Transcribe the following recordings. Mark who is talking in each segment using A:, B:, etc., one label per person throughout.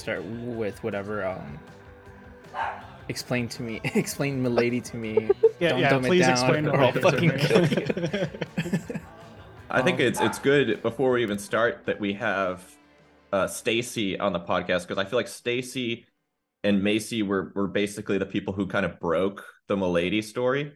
A: start with whatever. Um, explain to me, explain Milady to me.
B: Yeah,
A: Don't
B: yeah.
A: dumb it
B: Please
A: down,
B: explain
A: or I'll
B: to
A: fucking
B: me.
A: kill you.
C: I think
A: Um,
C: it's it's good before we even start that we have uh, Stacie on the podcast because I feel like Stacie and Macy were were basically the people who kind of broke the Milady story.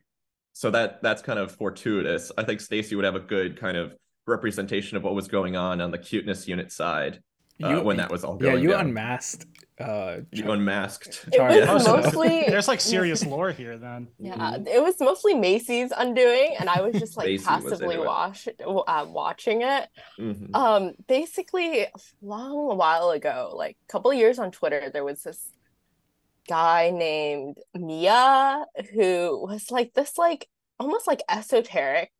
C: So that that's kind of fortuitous. I think Stacie would have a good kind of representation of what was going on on the cuteness unit side uh,
A: You-
C: when that was all going.
A: yeah, you
C: down.
A: unmasked. Uh,
C: you unmasked.
D: It was
A: Charlie.
D: mostly
B: There's like serious lore here then.
D: Yeah, it was mostly Macy's undoing, and I was just like passively
C: into
D: watch, uh, watching it.
C: Mhm.
D: Um, basically, a long while ago, like a couple years on Twitter, there was this guy named Mia who was like this, like almost like esoteric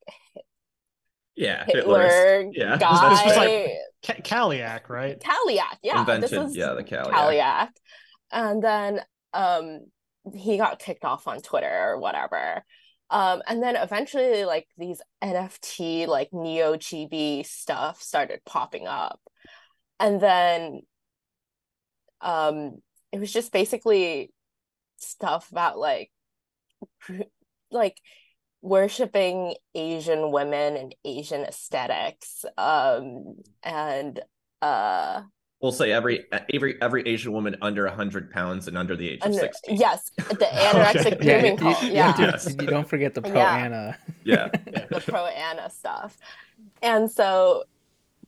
C: Yeah,
D: Hitler
C: Hitlerist. Yeah,
D: guy.
B: This was like- Ka- Kaliak, right?
D: Kaliak, yeah, this
C: Invented,
D: was
C: yeah, the Kaliak.
D: Kaliak. And then um he got kicked off on Twitter or whatever. Um and then eventually like these NFT like neo chibi stuff started popping up. And then um it was just basically stuff about like like worshiping Asian women and Asian aesthetics. Um and uh
C: We'll say every every every Asian woman under hundred pounds and under the age of sixty.
D: yes, the anorexic
B: Okay.
A: yeah,
D: grooming
A: you,
D: cult.
A: you,
D: Yeah,
A: you,
C: Yes.
A: you don't forget the pro
D: Yeah.
A: Anna.
C: Yeah.
D: the pro Anna stuff. And so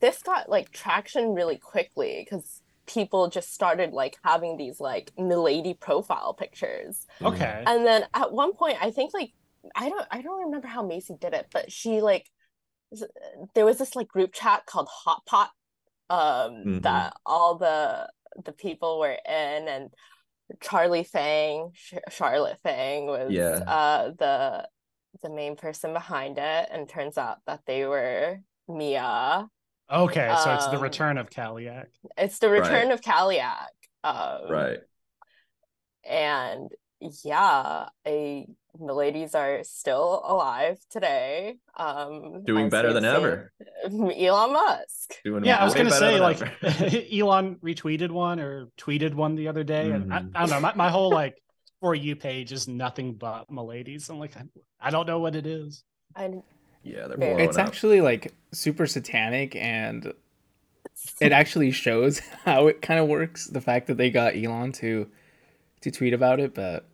D: this got like traction really quickly because people just started like having these like milady profile pictures.
B: Okay.
D: And then at one point, I think like I don't I don't remember how Macy did it, but she like there was this like group chat called Hot Pot um
C: Mhm.
D: that all the the people were in and Charlie Fang, Sh- Charlotte Fang was
C: Yeah.
D: uh the the main person behind it and turns out that they were Mia.
B: Okay, so it's the
D: Um,
B: return of Kaliak.
D: It's the return
C: Right.
D: of Kaliak. Um,
C: Right.
D: and yeah, a ladies are still alive today. Um,
C: Doing better than ever.
D: Elon Musk.
C: Doing
B: Yeah, I was gonna say like. Elon retweeted one or tweeted one the other day, and I. I don't know. My, my whole like for you page is nothing but Miladies. I'm like, I, I don't know what it is.
D: And
C: yeah, they're
A: It's
C: up.
A: actually like super satanic, and it actually shows how it kind of works. The fact that they got Elon to to tweet about it, but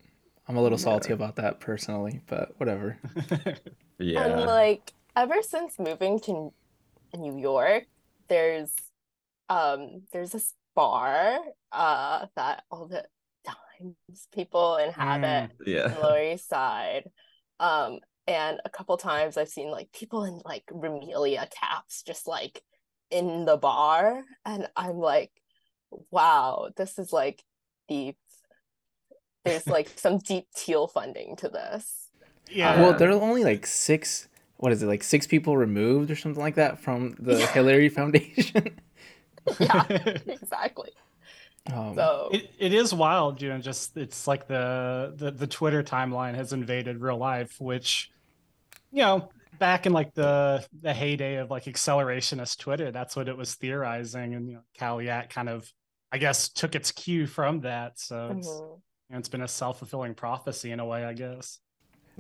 A: I'm a little salty about that personally. But whatever.
C: yeah.
D: and like ever since moving to New York, there's um there's this bar uh that all the times people inhabit
C: yeah.
D: the Lower East Side. Um, and a couple times I've seen like people in like Remilia caps just like in the bar, and I'm like, wow, this is like deep. There's like some deep Thiel funding to this.
B: yeah.
A: Well, there are only like six. What is it? Like six people removed or something like that from the
D: Yeah.
A: Hillary Foundation.
D: Yeah, exactly.
A: um,
D: So
B: It, it is wild, you know. Just it's like the, the the Twitter timeline has invaded real life, which, you know, back in like the the heyday of like accelerationist Twitter, that's what it was theorizing, and you know, Kaliak kind of, I guess, took its cue from that. So it's you know, it's been a self fulfilling prophecy in a way, I guess.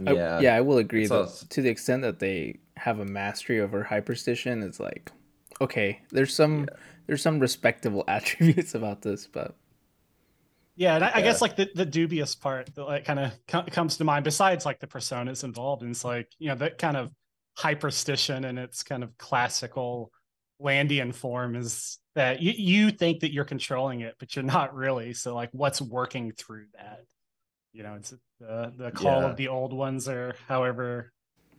A: I-
C: Yeah.
A: yeah, I will agree that
C: also-
A: to the extent that they have a mastery over hyperstition, it's like, okay, there's some there's some respectable attributes about this, but
B: Yeah, and I, I guess like the, the dubious part that like kind of co- comes to mind, besides like the personas involved, and it's like you know that kind of hyperstition and its kind of classical Landian form is that you you think that you're controlling it, but you're not really. So like, what's working through that? You know, it's the the call
C: Yeah.
B: of the old ones, or however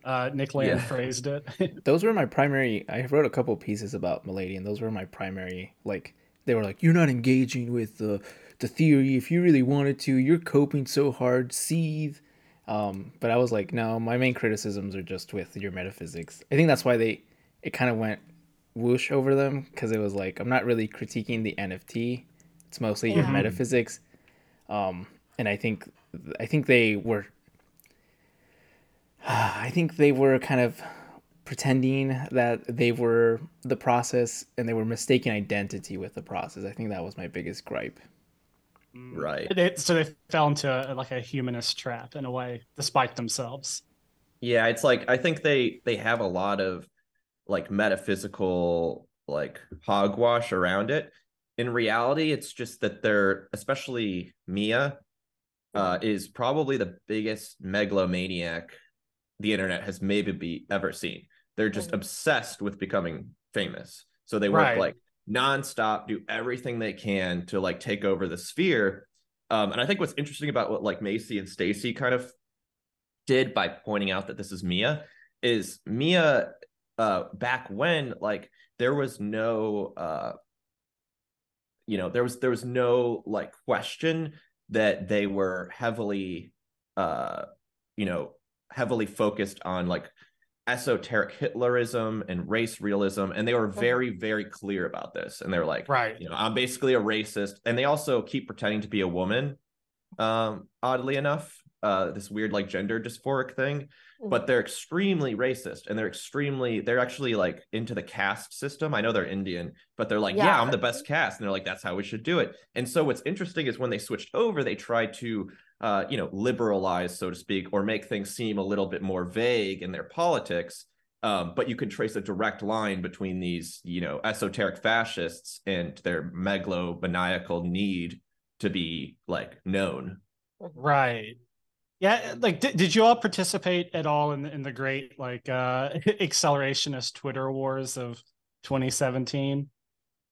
B: uh, Nick Land
C: Yeah.
B: phrased it.
A: those were my primary. I wrote a couple pieces about Milady, and those were my primary. Like they were like, you're not engaging with the the theory. If you really wanted to, you're coping so hard. Seethe. Um, but I was like, no, my main criticisms are just with your metaphysics. I think that's why they it kind of went whoosh over them because it was like I'm not really critiquing the NFT. It's mostly your
D: Mhm.
A: metaphysics. Um, and I think I think they were I think they were kind of pretending that they were the process and they were mistaking identity with the process. I think that was my biggest gripe.
B: Mm.
C: Right.
B: They, so they fell into a, like a humanist trap in a way, despite themselves.
C: Yeah, it's like I think they they have a lot of like metaphysical like hogwash around it. In reality, it's just that they're especially Mia uh, is probably the biggest megalomaniac the internet has maybe be ever seen. They're just
D: Mhm.
C: obsessed with becoming famous. So they work
B: Right.
C: like nonstop, do everything they can to like take over the sphere. Um, and I think what's interesting about what like Macy and Stacie kind of did by pointing out that this is Mia is Mia uh back when like there was no uh you know there was there was no like question that they were heavily uh you know heavily focused on like esoteric hitlerism and race realism and they were very very clear about this. And they're like
B: Right.
C: you know i'm basically a racist. And they also keep pretending to be a woman um oddly enough uh this weird like gender dysphoric thing but they're extremely racist and they're extremely they're actually like into the caste system. I know they're indian but they're like yeah,
D: Yeah.
C: i'm the best caste. And they're like that's how we should do it. And so what's interesting is when they switched over they tried to uh you know liberalize so to speak or make things seem a little bit more vague in their politics um, but you can trace a direct line between these you know esoteric fascists and their megalomaniacal need to be like known
B: Right. Yeah, like did, did you all participate at all in the, in the great like uh accelerationist Twitter wars of 2017?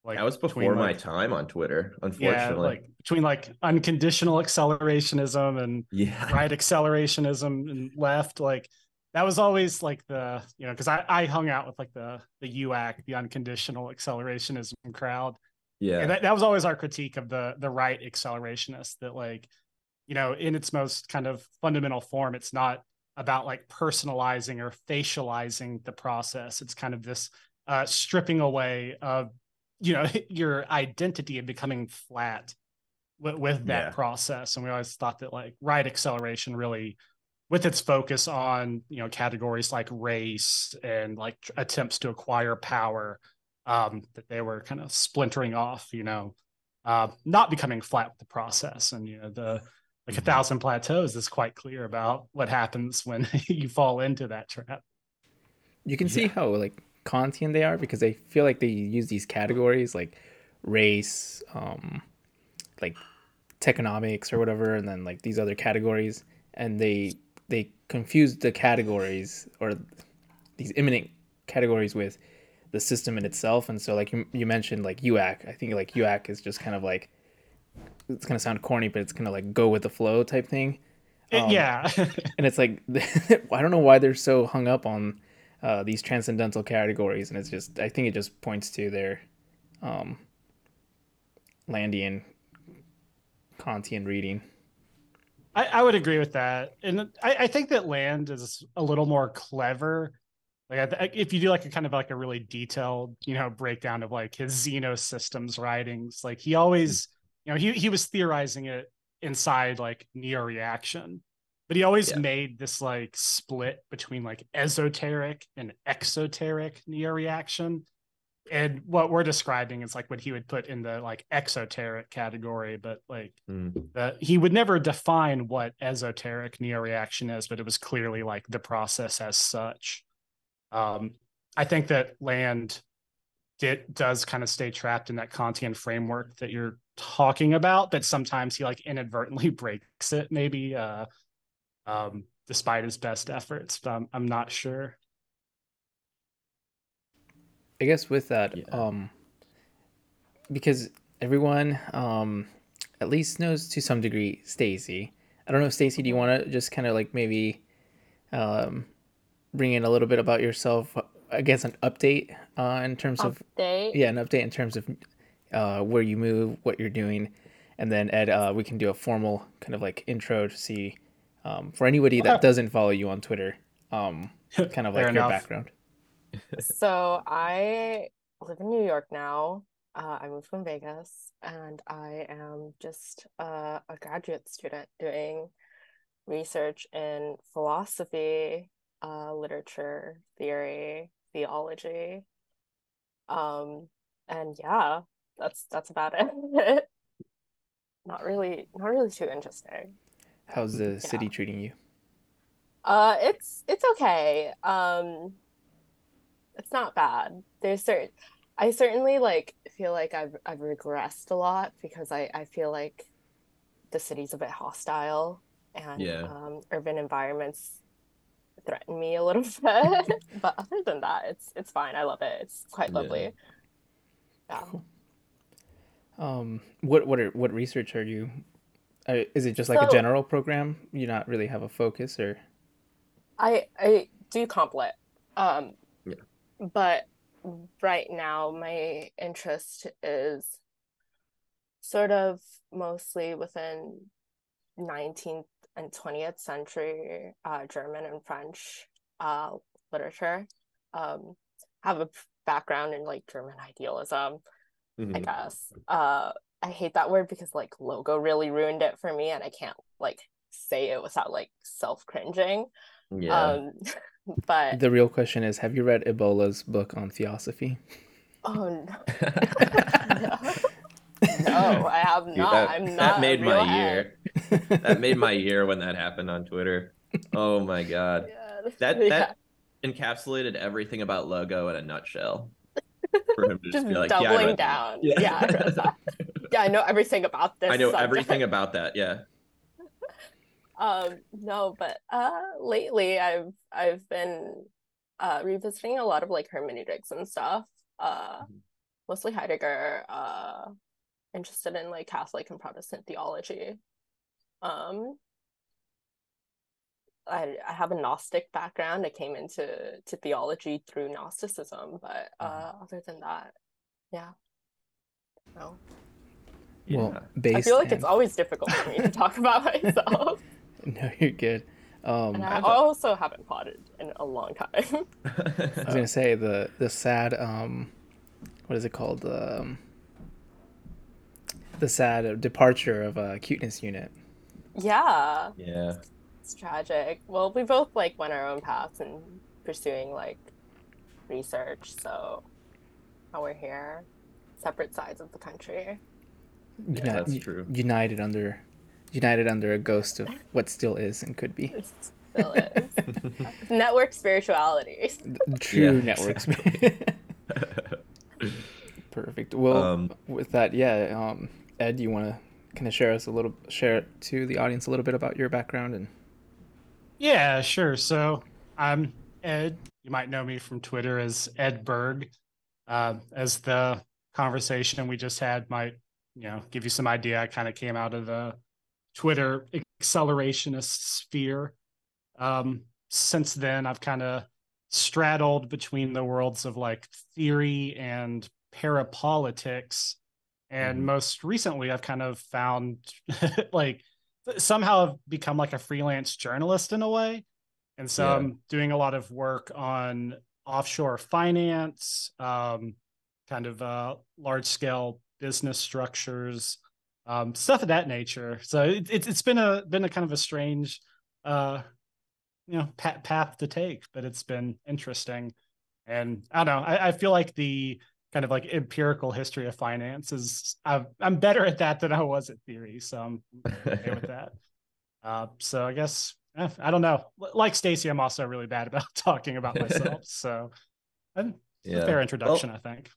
B: Like
C: that was before my
B: like-
C: time on twitter
B: Yeah,
C: unfortunately
B: like between like unconditional accelerationism and
C: yeah
B: right accelerationism and left like that was always like the you know because I, I hung out with like the the UAC the unconditional accelerationism crowd
C: yeah.
B: And that, that was always our critique of the the right accelerationist that like you know in its most kind of fundamental form it's not about like personalizing or facializing the process. It's kind of this uh stripping away of you know your identity and becoming flat with, with that
C: Yeah.
B: process. And we always thought that like right acceleration really with its focus on you know categories like race and like attempts to acquire power um that they were kind of splintering off you know uh not becoming flat with the process and you know the like a
C: Mhm.
B: thousand plateaus is quite clear about what happens when you fall into that trap
A: You can see
C: Yeah.
A: how like Kantian they are because I feel like they use these categories like race, um, like techonomics or whatever, and then like these other categories, and they they confuse the categories or these immanent categories with the system in itself. And so like you, you mentioned like UAC, I think like UAC is just kind of like it's gonna sound corny, but it's of like go with the flow type thing. Um,
B: yeah
A: and it's like I don't know why they're so hung up on uh, these transcendental categories, and it's just I think it just points to their um, Landian Kantian reading.
B: I, I would agree with that, and I, I think that Land is a little more clever. Like, I if you do like a kind of like a really detailed, you know, breakdown of like his Xenosystems writings, like he always, you know, he he was theorizing it inside like neo reaction, but he always
C: Yeah.
B: made this like split between like esoteric and exoteric neo reaction. And what we're describing is like what he would put in the like exoteric category, but like
C: Mm.
B: that he would never define what esoteric neo-reaction is, but it was clearly like the process as such. Um, I think that Land did does kind of stay trapped in that Kantian framework that you're talking about, but sometimes he like inadvertently breaks it, maybe uh, um, despite his best efforts. But I'm, I'm not sure.
A: I guess with that,
C: Yeah.
A: um, because everyone um, at least knows to some degree Stacie. I don't know, Stacie. Do you want to just kind of like maybe um, bring in a little bit about yourself? I guess an update uh, in terms of
D: Update.
A: yeah, an update in terms of uh, where you move, what you're doing, and then Ed, uh, we can do a formal kind of like intro to see um, for anybody that doesn't follow you on Twitter, um, kind of like your
B: enough.
A: background.
D: So I live in New York now. Uh, I moved from Vegas, and I am just uh, a graduate student doing research in philosophy uh, literature, theory, theology. Um, and yeah, that's that's about it. not really, not really too interesting.
A: How's the city treating you?
D: Uh, it's it's okay. Um, it's not bad. There's certain, I certainly like feel like I've I've regressed a lot because I I feel like the city's a bit hostile and
C: Yeah.
D: um, urban environments threaten me a little bit. but other than that, it's it's fine. I love it. It's quite lovely. Yeah.
A: Um, what what are what research are you? Uh, is it just like a general program? You not really have a focus, or
D: I I do complet. Um
C: Yeah.
D: but right now my interest is sort of mostly within 19th and 20th century uh, German and French uh, literature. Um, have a background in like German idealism, I
C: Mhm.
D: guess. Uh, I hate that word because like logo really ruined it for me, and I can't like say it without like self cringing.
C: Yeah.
D: Um, but
A: the real question is, have you read Evola's book on theosophy?
D: oh no, no, I have
C: Dude,
D: not.
C: that,
D: I'm not. a
C: made my year. that made my year when that happened on Twitter. Oh my god.
D: Yeah.
C: That
D: Yeah.
C: that encapsulated everything about logo in a nutshell. For him to just,
D: just
C: be like, yeah, I
D: doubling
C: read that."
D: down. Yeah. I. Yeah, I know everything about this.
C: I know
D: subject.
C: everything about that. Yeah.
D: Um, no, but uh lately I've I've been uh revisiting a lot of like hermeneutics and stuff. Uh
C: Mhm.
D: mostly Heidegger, uh interested in like Catholic and Protestant theology. Um I I have a Gnostic background. I came into to theology through Gnosticism, but uh other than that, yeah. No.
A: Well,
C: Yeah.
A: based.
D: I feel like
A: and-
D: it's always difficult for me to talk about myself.
A: no, you're good. Um,
D: And
A: I
D: I also haven't potted in a long time.
A: I was gonna say the the sad um, what is it called? Um, the sad departure of a cuteness unit.
D: Yeah,
C: yeah.
D: it's tragic. Well, we both like went our own paths and pursuing like research, so now we're here, separate sides of the country.
C: Yeah,
A: Uni-
C: that's true.
A: United under, united under a ghost of what still is and could be.
D: Still is. Network spirituality.
A: The True
C: Yeah,
A: networks.
C: exactly.
A: Perfect. Well,
C: Um,
A: with that, yeah. Um, Ed, you want to kind of share us a little, share to the audience a little bit about your background and
B: Yeah, sure. So I'm Ed. You might know me from Twitter as Ed Burg. Uh, as the conversation we just had might, you know, give you some idea, I kind of came out of the Twitter accelerationist sphere. Um, since then, I've kind of straddled between the worlds of like theory and parapolitics. And
C: Mhm.
B: most recently, I've kind of found like somehow I've become like a freelance journalist in a way. And so
C: Yeah.
B: I'm doing a lot of work on offshore finance, um, kind of uh, large scale business structures, um, stuff of that nature. So it, it's it's been a been a kind of a strange, uh, you know, path, path to take, but it's been interesting. And I don't know, I, I feel like the kind of like empirical history of finance is I've, I'm better at that than I was at theory. So I'm okay with that. Uh, so I guess eh, I don't know. Like Stacie, I'm also really bad about talking about myself. So a
C: Yeah.
B: fair introduction, I think.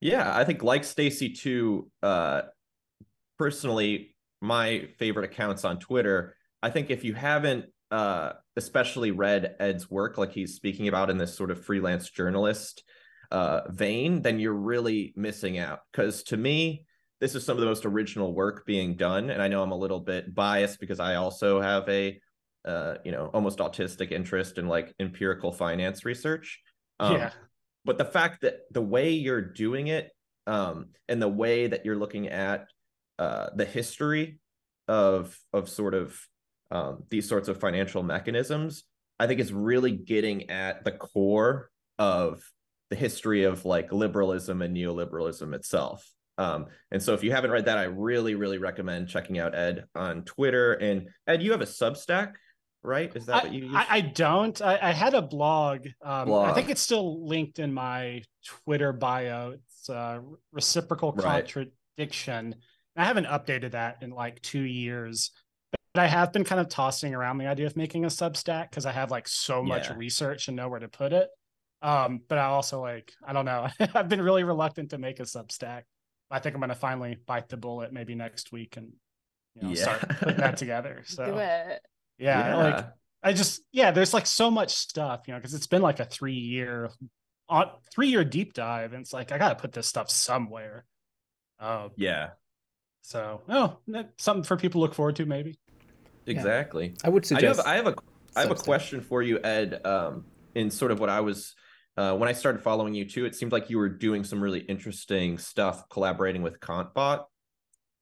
C: Yeah, I think like Stacie too, uh personally, my favorite accounts on Twitter, I think if you haven't uh especially read Ed's work like he's speaking about in this sort of freelance journalist uh vein, then you're really missing out. Because to me, this is some of the most original work being done. And I know I'm a little bit biased because I also have a uh, you know, almost autistic interest in like empirical finance research. Um,
B: yeah.
C: but the fact that the way you're doing it um and the way that you're looking at uh the history of of sort of um these sorts of financial mechanisms i think is really getting at the core of the history of like liberalism and neoliberalism itself um and so if you haven't read that i really really recommend checking out ed on twitter and ed you have a substack right? Is that
B: I,
C: what you use?
B: I, I don't. I, I had a blog. Um, I think it's still linked in my Twitter bio. It's uh, reciprocal
C: Right.
B: contradiction. I haven't updated that in like two years, but I have been kind of tossing around the idea of making a Substack because I have like so much
C: Yeah.
B: research and know where to put it. Um, but I also like I don't know. I've been really reluctant to make a Substack. I think I'm going to finally bite the bullet maybe next week and you know start putting that together. So
D: Do it.
B: yeah, like I just yeah, there's like so much stuff, you know, because it's been like a three year on three year deep dive, and it's like I gotta put this stuff somewhere. Um,
C: yeah,
B: so oh, something for people to look forward to, maybe.
C: exactly.
A: I would
C: I
A: suggest.
C: have I have a I have a question for you, Ed. Um, in sort of what I was uh, when I started following you too, it seemed like you were doing some really interesting stuff, collaborating with Kantbot.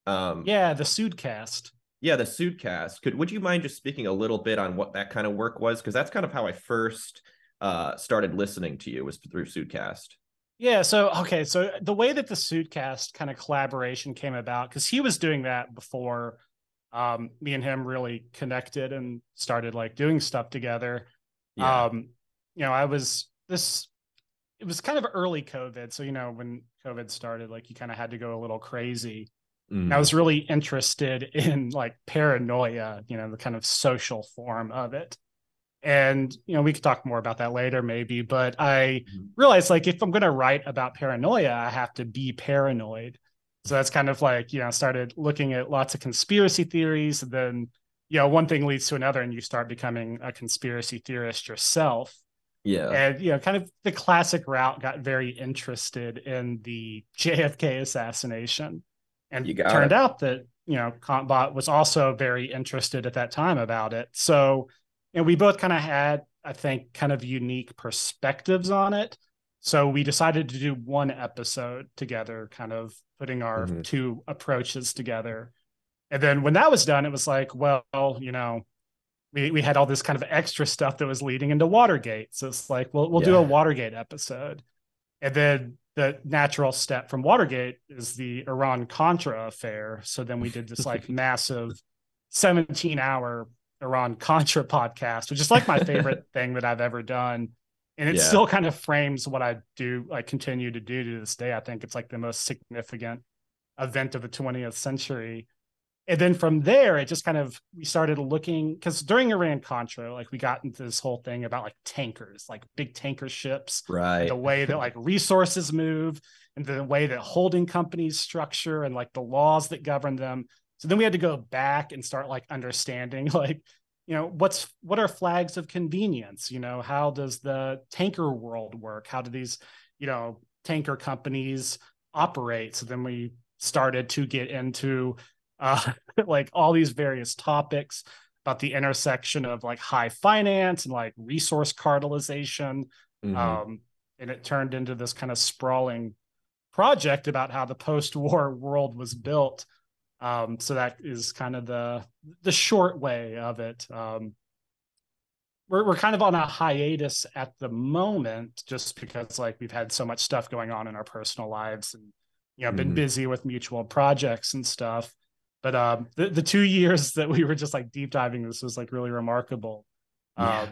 C: Um,
B: Yeah, the Sudcast.
C: yeah, the Sudcast. Could would you mind just speaking a little bit on what that kind of work was? Because that's kind of how I first uh, started listening to you was through Sudcast.
B: Yeah, so okay, so the way that the Sudcast kind of collaboration came about, because he was doing that before um me and him really connected and started like doing stuff together.
C: Yeah,
B: Um, you know, I was this it was kind of early COVID. So, you know, when COVID started, like you kind of had to go a little crazy.
C: Mm.
B: I was really interested in like paranoia, you know, the kind of social form of it. And, you know, we could talk more about that later, maybe, but I
C: Mhm.
B: realized like if I'm going to write about paranoia, I have to be paranoid. So that's kind of like, you know, started looking at lots of conspiracy theories. And then, you know, one thing leads to another, and you start becoming a conspiracy theorist yourself
C: yeah,
B: and you know kind of the classic route got very interested in the jfk assassination. And
C: You got
B: turned
C: it.
B: out that you know Kantbot was also very interested at that time about it. So and we both kind of had i think kind of unique perspectives on it. So we decided to do one episode together kind of putting our
C: Mhm.
B: two approaches together. And then when that was done it was like well you know we, we had all this kind of extra stuff that was leading into Watergate. So it's like, well, we'll do a Watergate episode. And then the natural step from Watergate is the Iran Contra affair. So then we did this like massive 17 hour Iran Contra podcast, which is like my favorite thing that I've ever done. And it
C: Yeah.
B: still kind of frames what I do, I continue to do to this day. I think it's like the most significant event of the 20th century and then from there it just kind of we started looking because during iran contra like we got into this whole thing about like tankers like big tanker ships
C: right.
B: the way that like resources move and the way that holding companies structure and like the laws that govern them. So then we had to go back and start like understanding like you know what's what are flags of convenience? You know how does the tanker world work? How do these you know tanker companies operate? So then we started to get into uh like all these various topics about the intersection of like high finance and like resource cartelization
C: Mhm.
B: um, and it turned into this kind of sprawling project about how the post-war world was built. Um, so that is kind of the the short way of it. Um, we're we're kind of on a hiatus at the moment, just because like we've had so much stuff going on in our personal lives, and you know, been
C: Mhm.
B: busy with mutual projects and stuff. But um, the the two years that we were just like deep diving this was like really remarkable.
C: Yeah.
B: Um,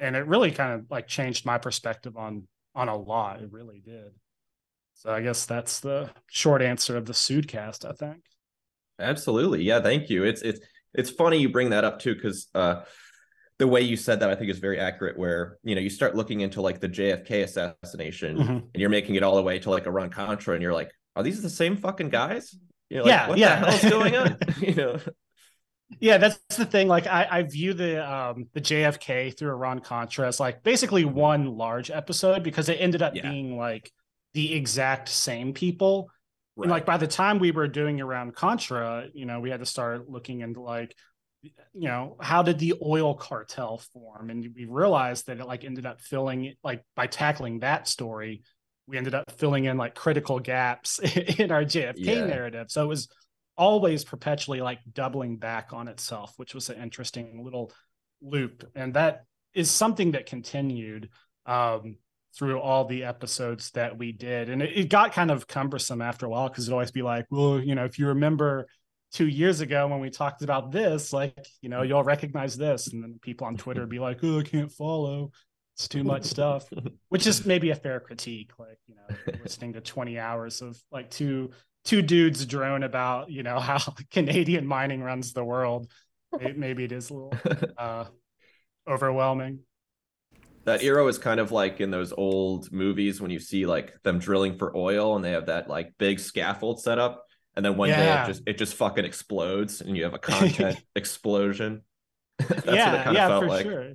B: and it really kind of like changed my perspective on on a lot. It really did. So I guess that's the short answer of the Sudcast. I think.
C: Absolutely. Yeah, thank you. It's it's it's funny you bring that up too, because uh the way you said that I think is very accurate where you know you start looking into like the JFK assassination
B: Mhm.
C: and you're making it all the way to like Iran Contra and you're like, are these the same fucking guys? You're like,
B: Yeah,
C: what
B: yeah.
C: the hell's going on? you know.
B: Yeah, that's the thing. Like I, I view the um the JFK through Iran Contra as like basically one large episode because it ended up
C: Yeah.
B: being like the exact same people. And like by the time we were doing Iran Contra, you know, we had to start looking into like, you know, how did the oil cartel form? And we realized that it like ended up filling like by tackling that story, we ended up filling in like critical gaps in our JFK
C: Yeah.
B: narrative. So it was always perpetually like doubling back on itself, which was an interesting little loop. And that is something that continued um, through all the episodes that we did. And it, it got kind of cumbersome after a while because it'd always be like, well, you know, if you remember two years ago when we talked about this, like, you know, you'll recognize this. And then people on Twitter would be like, oh, I can't follow. It's too much stuff, which is maybe a fair critique. Like, you know, listening to 20 hours of like two two dudes drone about, you know, how Canadian mining runs the world. Maybe it is a little uh, overwhelming.
C: That era is kind of like in those old movies when you see like them drilling for oil and they have that like big scaffold set up and then one yeah. day it just it just fucking explodes and you have a content explosion.
B: That's yeah, yeah, for like. sure.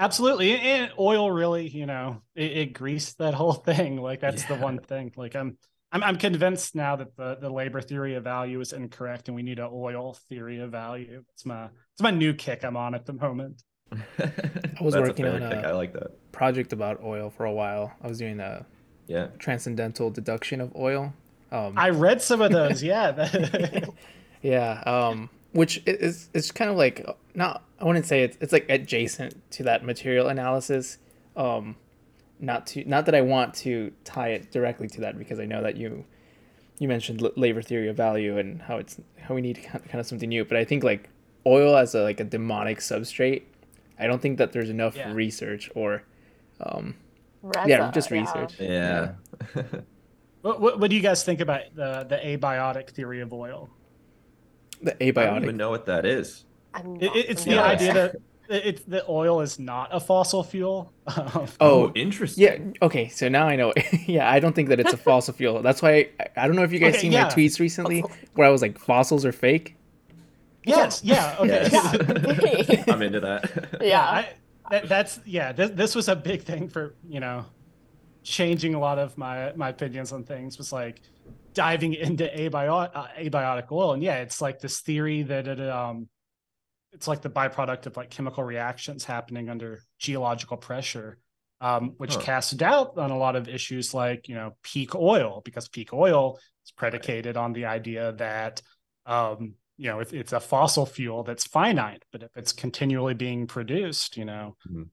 B: Absolutely. And oil really, you know, it, it greased that whole thing. Like that's yeah. the one thing. Like I'm I'm I'm convinced now that the the labor theory of value is incorrect and we need an oil theory of value. It's my it's my new kick I'm on at the moment.
A: I was working on a I like that. project about oil for a while. I was doing a
C: yeah
A: transcendental deduction of oil
B: um, I read some of those.
A: Yeah. yeah. Um, which is it's kind of like not I wouldn't say it's it's like adjacent to that material analysis. Um, not to not that I want to tie it directly to that because I know that you you mentioned labor theory of value and how it's how we need kind of something new. But I think like oil as a like a demonic substrate. I don't think that there's enough yeah. research or um, Reza, yeah, just research.
C: Yeah.
B: yeah. What, what, what do you guys think about the the abiotic theory of oil?
A: The abiotic. I
C: don't even know what that is.
B: It, it's the idea that it's the oil is not a fossil fuel.
A: oh, oh, interesting. Yeah. Okay. So now I know. yeah, I don't think that it's a fossil fuel. That's why I, I don't know if you guys okay, seen yeah. my tweets recently where I was like, fossils are fake.
B: Yes. Yeah. Okay.
C: Yes. I'm into that.
D: Yeah. I,
B: that, that's yeah. This, this was a big thing for you know changing a lot of my my opinions on things was like diving into abiotic, uh, abiotic oil and yeah it's like this theory that it um it's like the byproduct of like chemical reactions happening under geological pressure um, which huh. casts doubt on a lot of issues like you know peak oil because peak oil is predicated on the idea that um, you know if it's a fossil fuel that's finite but if it's continually being produced you know mm-hmm.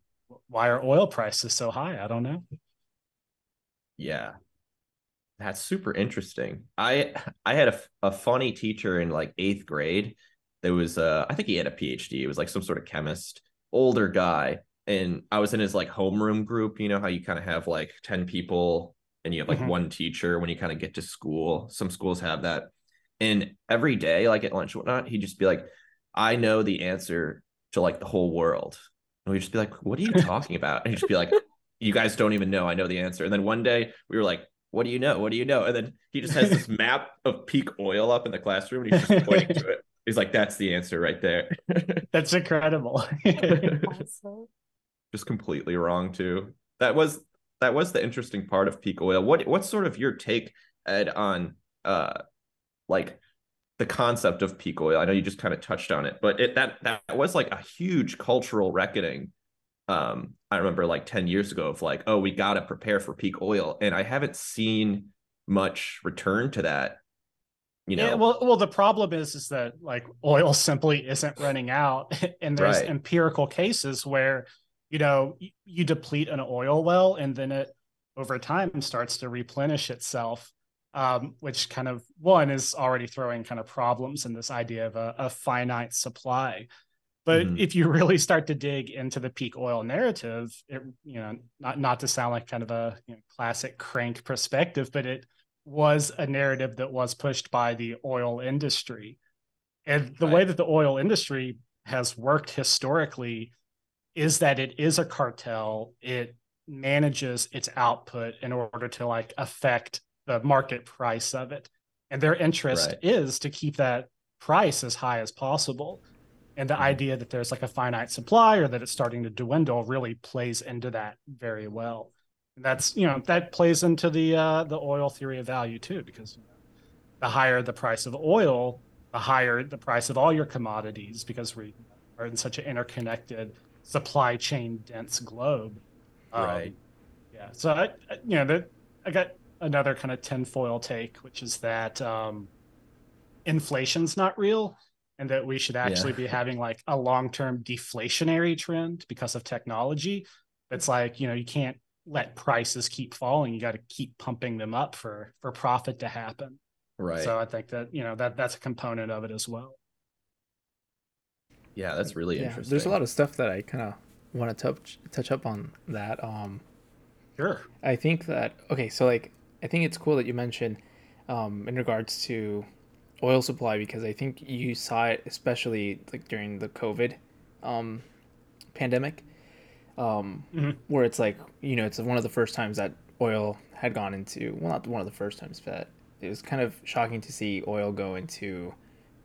B: why are oil prices so high i don't know
C: yeah. That's super interesting. I I had a, a funny teacher in like eighth grade. There was uh I think he had a PhD. It was like some sort of chemist, older guy. And I was in his like homeroom group. You know how you kind of have like 10 people and you have like mm-hmm. one teacher when you kind of get to school. Some schools have that. And every day, like at lunch whatnot, he'd just be like, I know the answer to like the whole world. And we'd just be like, What are you talking about? And he'd just be like, you guys don't even know I know the answer. And then one day we were like, what do you know? What do you know? And then he just has this map of peak oil up in the classroom and he's just pointing to it. He's like, that's the answer right there.
B: that's incredible.
C: just completely wrong too. That was that was the interesting part of peak oil. What what's sort of your take, Ed, on uh like the concept of peak oil? I know you just kind of touched on it, but it that that was like a huge cultural reckoning um i remember like 10 years ago of like oh we got to prepare for peak oil and i haven't seen much return to that you know
B: yeah, well well the problem is is that like oil simply isn't running out and there's right. empirical cases where you know you deplete an oil well and then it over time starts to replenish itself um, which kind of one is already throwing kind of problems in this idea of a, a finite supply but mm-hmm. if you really start to dig into the peak oil narrative, it you know not not to sound like kind of a you know, classic crank perspective, but it was a narrative that was pushed by the oil industry, and the right. way that the oil industry has worked historically is that it is a cartel. It manages its output in order to like affect the market price of it, and their interest right. is to keep that price as high as possible and the mm-hmm. idea that there's like a finite supply or that it's starting to dwindle really plays into that very well and that's you know that plays into the uh, the oil theory of value too because the higher the price of oil the higher the price of all your commodities because we are in such an interconnected supply chain dense globe.
C: Um, right.
B: yeah so i, I you know that i got another kind of tinfoil take which is that um, inflation's not real and that we should actually yeah. be having like a long-term deflationary trend because of technology. It's like you know you can't let prices keep falling you got to keep pumping them up for for profit to happen
C: Right.
B: So I think that you know that that's a component of it as well.
C: Yeah, that's really
A: yeah,
C: interesting.
A: there's a lot of stuff that I kind of want to touch touch up on that. Um,
B: Sure.
A: I think that okay, so like I think it's cool that you mentioned um, in regards to oil supply because I think you saw it especially like during the COVID um, pandemic, um,
B: Mhm.
A: where it's like you know it's one of the first times that oil had gone into well not one of the first times but it was kind of shocking to see oil go into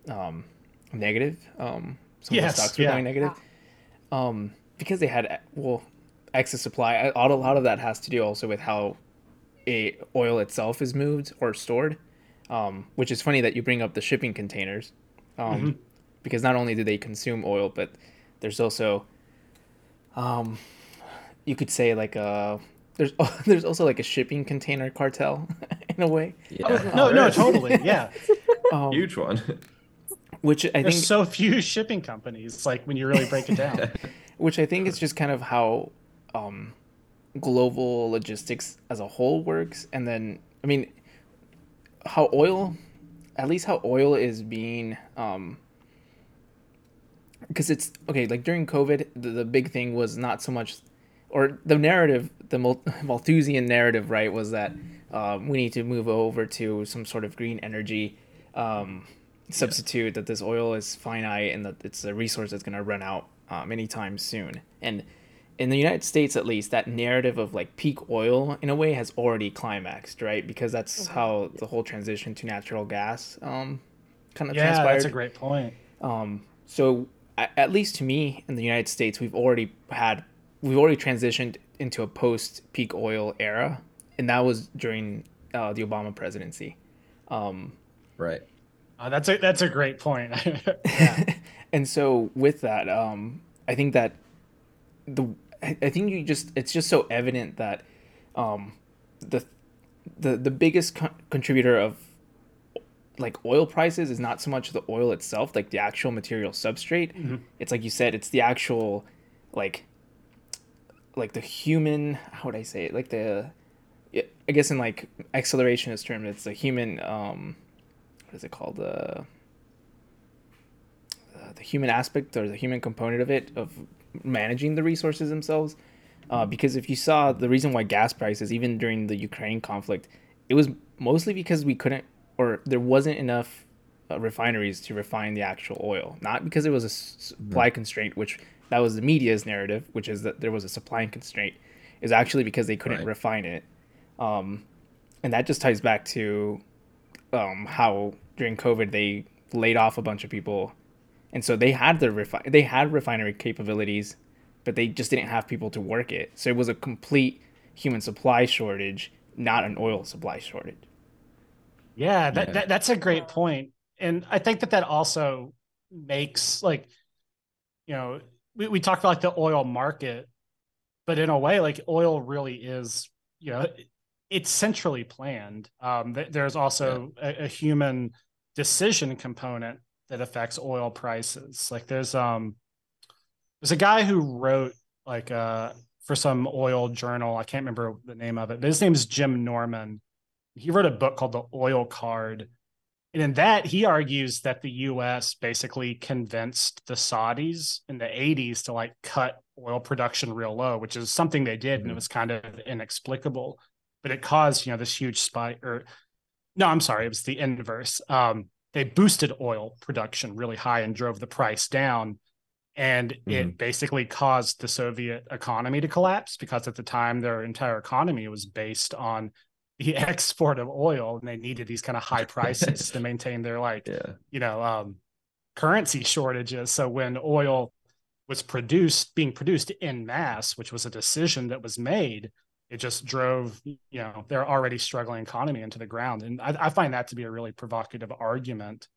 A: um, negative. Um, some of
B: Yes,
A: the stocks were
B: yeah.
A: going negative um, because they had well excess supply. A lot, a lot of that has to do also with how a oil itself is moved or stored. Um, which is funny that you bring up the shipping containers, um, because not only do they consume oil, but there's also, um, you could say like a there's there's also like a shipping container cartel in a way,
C: yeah.
B: No,
C: there
B: no, totally. Yeah.
A: um,
C: Huge one.
A: which I think
B: There's so few shipping companies, like when you really break it down.
A: which I think is just kind of how um, global logistics as a whole works. And then, I mean, how oil, at least how oil is being, um, because it's okay. Like during COVID, the, the big thing was not so much, or the narrative, the Malthusian narrative, right, was that um, we need to move over to some sort of green energy um, substitute. That this oil is finite and that it's a resource that's going to run out um, anytime soon. And in the United States, at least, that narrative of like peak oil in a way has already climaxed, right? Because that's how the whole transition to natural gas um, kind of
B: yeah,
A: transpired.
B: that's a great point.
A: Um, so at, at least to me, in the United States, we've already had we've already transitioned into a post peak oil era, and that was during uh, the Obama presidency. Um,
C: right.
B: Uh, that's a that's a great point.
A: and so with that, um, I think that the I I think you just it's just so evident that um, the the the biggest con- contributor of like oil prices is not so much the oil itself, like the actual material substrate. It's like you said, it's the actual like like the human how would I say it? Like the I guess in like accelerationist terms, it's the human um what is it called? The uh, the human aspect or the human component of it of managing the resources themselves. Uh, because if you saw the reason why gas prices, even during the Ukraine conflict, it was mostly because we couldn't or there wasn't enough uh, refineries to refine the actual oil. Not because there was a s- supply constraint, which that was the media's narrative, which is that there was a supply constraint. Is actually because they couldn't
C: Right.
A: refine it, um, and that just ties back to um, how during COVID they laid off a bunch of people, and so they had the refi- they had refinery capabilities, but they just didn't have people to work it. So it was a complete human supply shortage, not an oil supply shortage.
B: Yeah, that,
C: Yeah.
B: that that's a great point. And I think that that also makes like you know, we, we talked about like the oil market, but in a way, like oil really is, you know, it's centrally planned. Um, th- there's also a, a human decision component that affects oil prices. Like there's um there's a guy who wrote like uh for some oil journal, I can't remember the name of it, but his name is Jim Norman. He wrote a book called The Oil Card. And in that, he argues that the US basically convinced the Saudis in the 80s to like cut oil production real low, which is something they did. And it
C: Mhm.
B: was kind of inexplicable, but it caused, you know, this huge spike or no, I'm sorry, it was the inverse. Um, they boosted oil production really high and drove the price down. And it basically caused the Soviet economy to collapse because at the time their entire economy was based on the export of oil and they needed these kind of high prices to maintain their like
C: Yeah.
B: you know um currency shortages. So when oil was produced being produced in mass which was a decision that was made it just drove you know their already struggling economy into the ground. And i, I find that to be a really provocative argument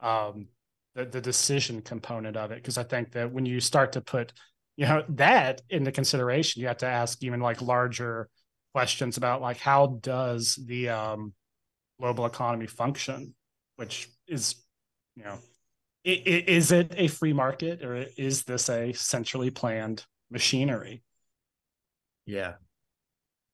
B: um the, the decision component of it. Because i think that when you start to put you know that into consideration you have to ask even like larger questions about like how does the um global economy function which is you know is it a free market or is this a centrally planned machinery
C: Yeah.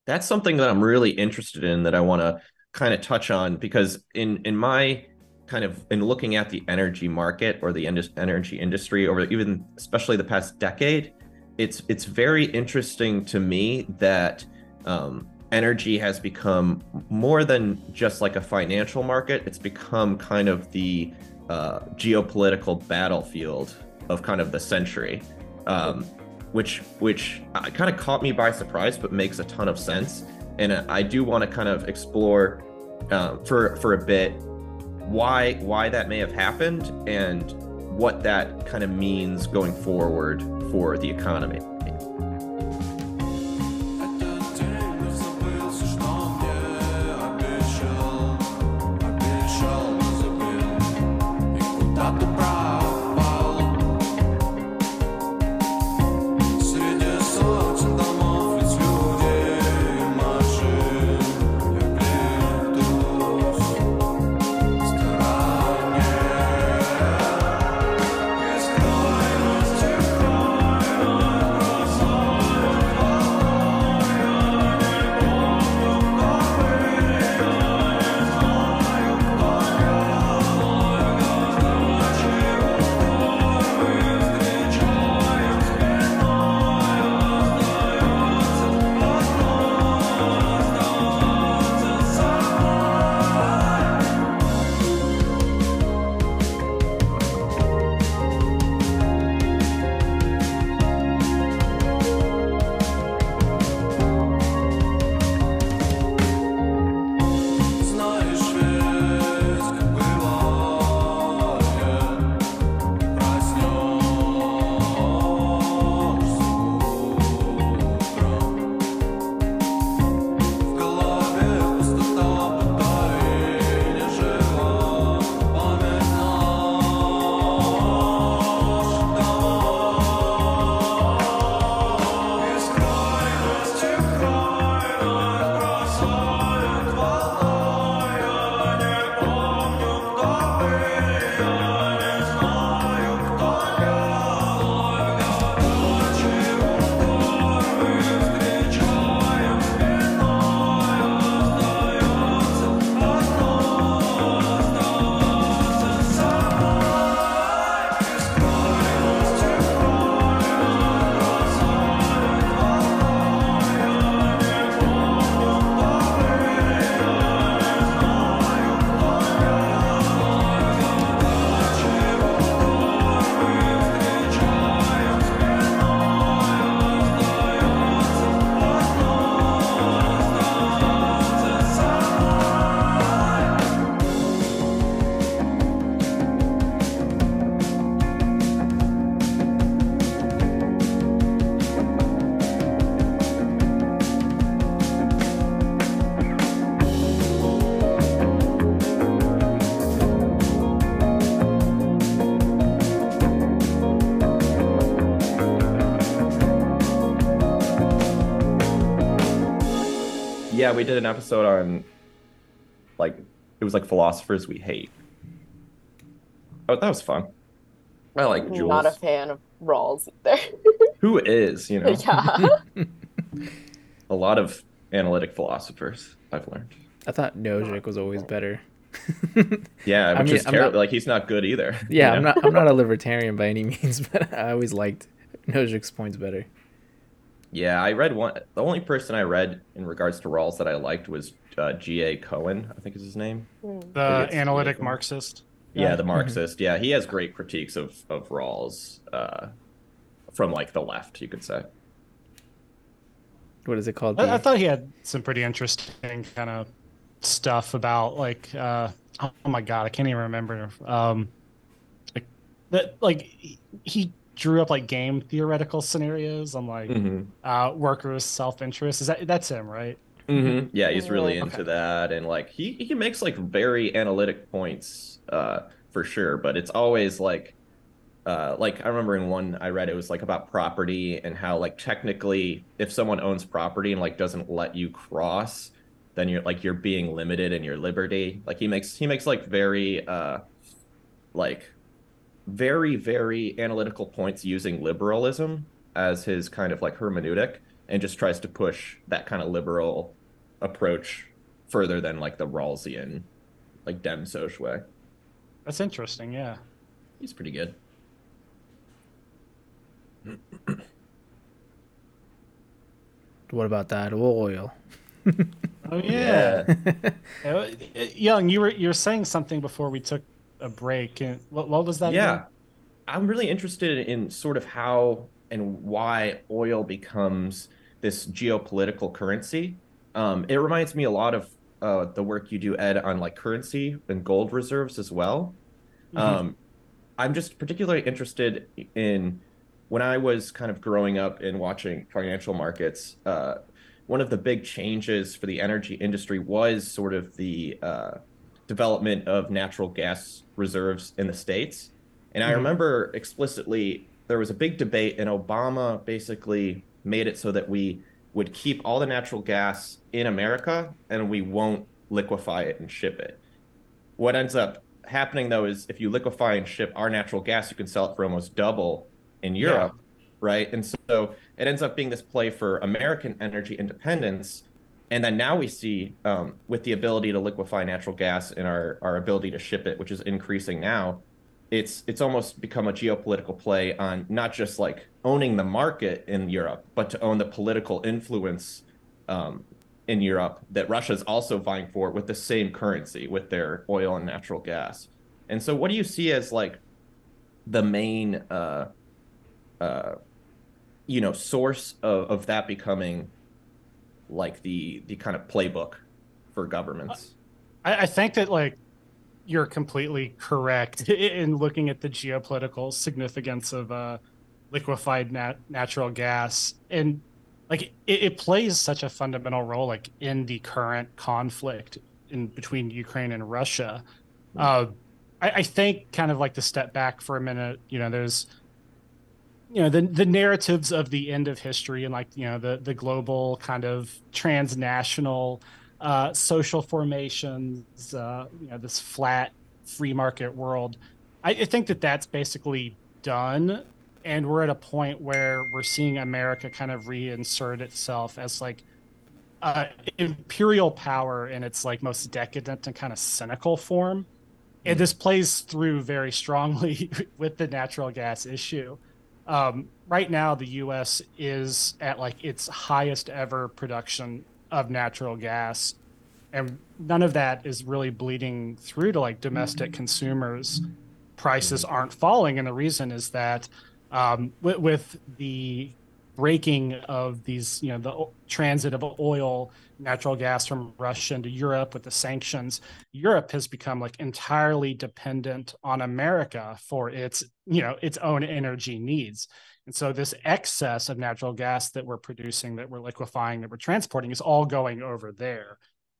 C: That's something that I'm really interested in that I want to kind of touch on because in in my kind of in looking at the energy market or the indus- energy industry over even especially the past decade, it's it's very interesting to me that um, energy has become more than just like a financial market. It's become kind of the uh, geopolitical battlefield of kind of the century, um, which which kind of caught me by surprise, but makes a ton of sense. And I do want to kind of explore um, for for a bit why why that may have happened and what that kind of means going forward for the economy. Yeah, we did an episode on like it was like philosophers we hate. Oh, that was fun. I like Jules.
D: Not a fan of Rawls either.
C: Who is, you know?
D: yeah.
C: a lot of analytic philosophers I've learned.
A: I thought Nozick was always better.
C: Yeah,
A: I
C: which
A: mean,
C: is
A: I'm
C: terrible.
A: not-
C: Like he's not good either.
A: Yeah,
C: you
A: I'm not I'm not a libertarian by any means, but I always liked Nozick's points better.
C: Yeah, I read one. The only person I read in regards to Rawls that I liked was uh, G.A. Cohen, I think is his name.
D: Mm.
B: The analytic Marxist.
C: Yeah, the Marxist. Yeah, he has great critiques of of Rawls uh, from like the left, you could say.
A: What is it called?
B: I, I thought he had some pretty interesting kind of stuff about like uh oh my god I can't even remember um like that like he- he drew up like game theoretical scenarios on like
C: Mm-hmm.
B: uh workers self interest is that that's him right
C: Mm-hmm. Yeah, he's really
D: Yeah.
C: into that, and like he he makes like very analytic points, uh, for sure. But it's always like, uh, like I remember in one I read it was like about property and how like technically if someone owns property and like doesn't let you cross, then you're like you're being limited in your liberty. Like he makes he makes like very uh, like very very analytical points using liberalism as his kind of like hermeneutic and just tries to push that kind of liberal approach further than like the Rawlsian, like Dem Sochwe.
B: That's interesting. Yeah.
C: He's pretty good.
A: What about that oil?
B: Oh yeah. Uh, Young, you were you were saying something before we took a break. And what what was that?
C: Yeah.
B: again?
C: I'm really interested in sort of how and why oil becomes this geopolitical currency. Um, it reminds me a lot of uh, the work you do, Ed, on like currency and gold reserves as well.
B: Mhm.
C: Um, I'm just particularly interested in when I was kind of growing up and watching financial markets. Uh, one of the big changes for the energy industry was sort of the uh, development of natural gas reserves in the states. And I
B: Mhm.
C: remember explicitly there was a big debate, and Obama basically made it so that we would keep all the natural gas in America and we won't liquefy it and ship it. What ends up happening though is if you liquefy and ship our natural gas, you can sell it for almost double in Europe, right? And so it ends up being this play for American energy independence. And then now we see um, with the ability to liquefy natural gas and our, our ability to ship it, which is increasing now, it's it's almost become a geopolitical play on not just like owning the market in Europe, but to own the political influence um, in Europe that Russia's also vying for with the same currency with their oil and natural gas. And so, what do you see as like the main, uh, uh, you know, source of, of that becoming like the the kind of playbook for governments?
B: I, I think that like you're completely correct in looking at the geopolitical significance of uh, liquefied nat- natural gas, and like it, it plays such a fundamental role like in the current conflict in between Ukraine and Russia. Uh, I, I think kind of like to step back for a minute. You know, there's you know the the narratives of the end of history and like you know the the global kind of transnational uh, social formations, uh, you know, this flat free market world. I, I think that that's basically done, and we're at a point where we're seeing America kind of reinsert itself as like uh, imperial power in its like most decadent and kind of cynical form. And this plays through very strongly with the natural gas issue. Um, right now, the U.S. is at like its highest ever production of natural gas and none of that is really bleeding through to like domestic consumers prices aren't falling and the reason is that um, with, with the breaking of these you know the transit of oil natural gas from russia into europe with the sanctions europe has become like entirely dependent on america for its you know its own energy needs and so this excess of natural gas that we're producing, that we're liquefying, that we're transporting is all going over there.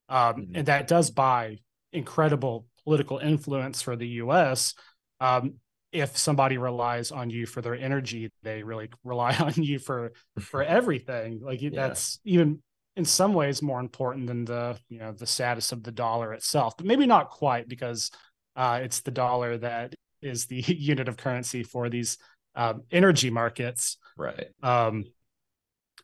B: Um,
C: Mhm.
B: And that does buy incredible political influence for the US. Um, if somebody relies on you for their energy, they really rely on you for for everything. Like
C: Yeah.
B: that's even in some ways more important than the you know the status of the dollar itself, but maybe not quite because uh, it's the dollar that is the unit of currency for these um, energy markets.
C: Right.
B: Um,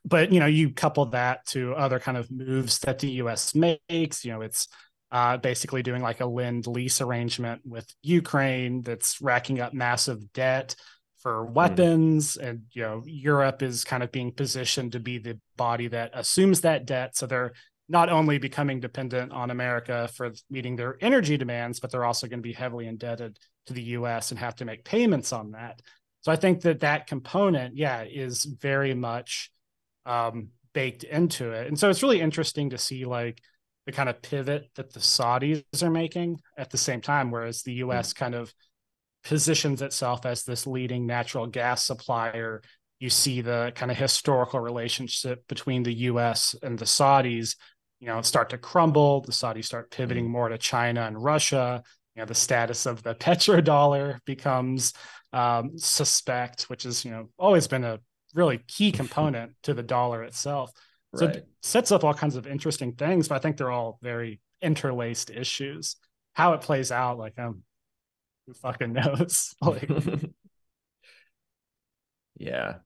B: but you know, you couple that to other kind of moves that the U.S. makes. You know, it's uh, basically doing like a lend lease arrangement with Ukraine that's racking up massive debt for weapons, and you know, Europe is kind of being positioned to be the body that assumes that debt. So they're not only becoming dependent on America for meeting their energy demands, but they're also going to be heavily indebted to the U.S. and have to make payments on that. So I think that that component, yeah, is very much um, baked into it. And so it's really interesting to see like the kind of pivot that the Saudis are making at the same time, whereas the US kind of positions itself as this leading natural gas supplier. You see the kind of historical relationship between the US and the Saudis, you know, start to crumble. The Saudis start pivoting more to China and Russia. You know, the status of the petrodollar becomes um, suspect, which is, you know, always been a really key component to the dollar itself. So
C: Right.
B: it sets up all kinds of interesting things, but I think they're all very interlaced issues. How it plays out, like um, who fucking knows? like,
C: Yeah.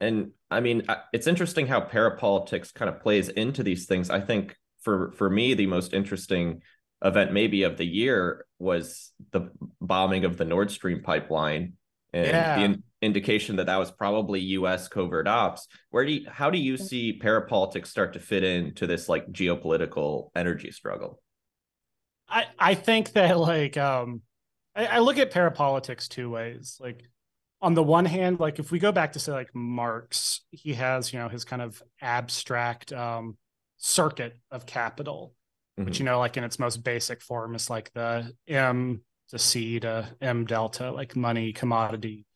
C: And I mean, it's interesting how parapolitics kind of plays into these things. I think for for me, the most interesting event maybe of the year was the bombing of the Nord Stream pipeline and
B: Yeah.
C: the in- indication that that was probably U.S. covert ops. Where do you, how do you see parapolitics start to fit into this like geopolitical energy struggle?
B: I, I think that like um I, I look at parapolitics two ways. Like on the one hand, like if we go back to say like Marx, he has, you know, his kind of abstract um circuit of capital, which
C: Mhm.
B: you know, like in its most basic form is like the M to C to M delta, like money, commodity,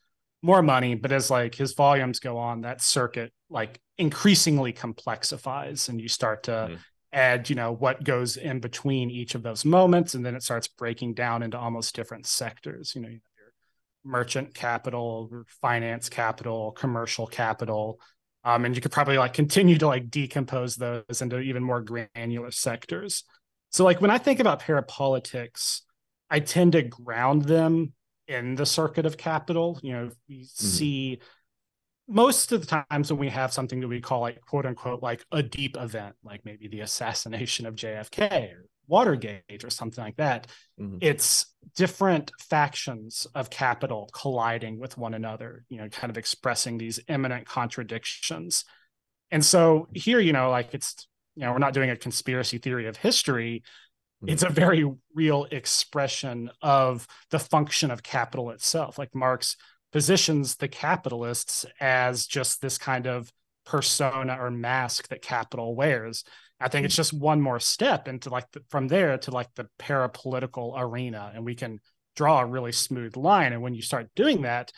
B: more money. But as like his volumes go on, that circuit like increasingly complexifies and you start to
C: Mhm.
B: Add, you know, what goes in between each of those moments. And then it starts breaking down into almost different sectors. You know, you have your merchant capital, finance capital, commercial capital. Um, and you could probably like continue to like decompose those into even more granular sectors. So like when I think about parapolitics, I tend to ground them in the circuit of capital. You know, we see most of the times when we have something that we call like quote unquote like a deep event, like maybe the assassination of JFK or Watergate or something like that,
C: Mhm.
B: it's different factions of capital colliding with one another, you know, kind of expressing these immanent contradictions. And so here, you know, like it's, you know, we're not doing a conspiracy theory of history. It's a very real expression of the function of capital itself. Like Marx positions the capitalists as just this kind of persona or mask that capital wears. I think it's just one more step into like the, from there to like the parapolitical arena, and we can draw a really smooth line. And when you start doing that,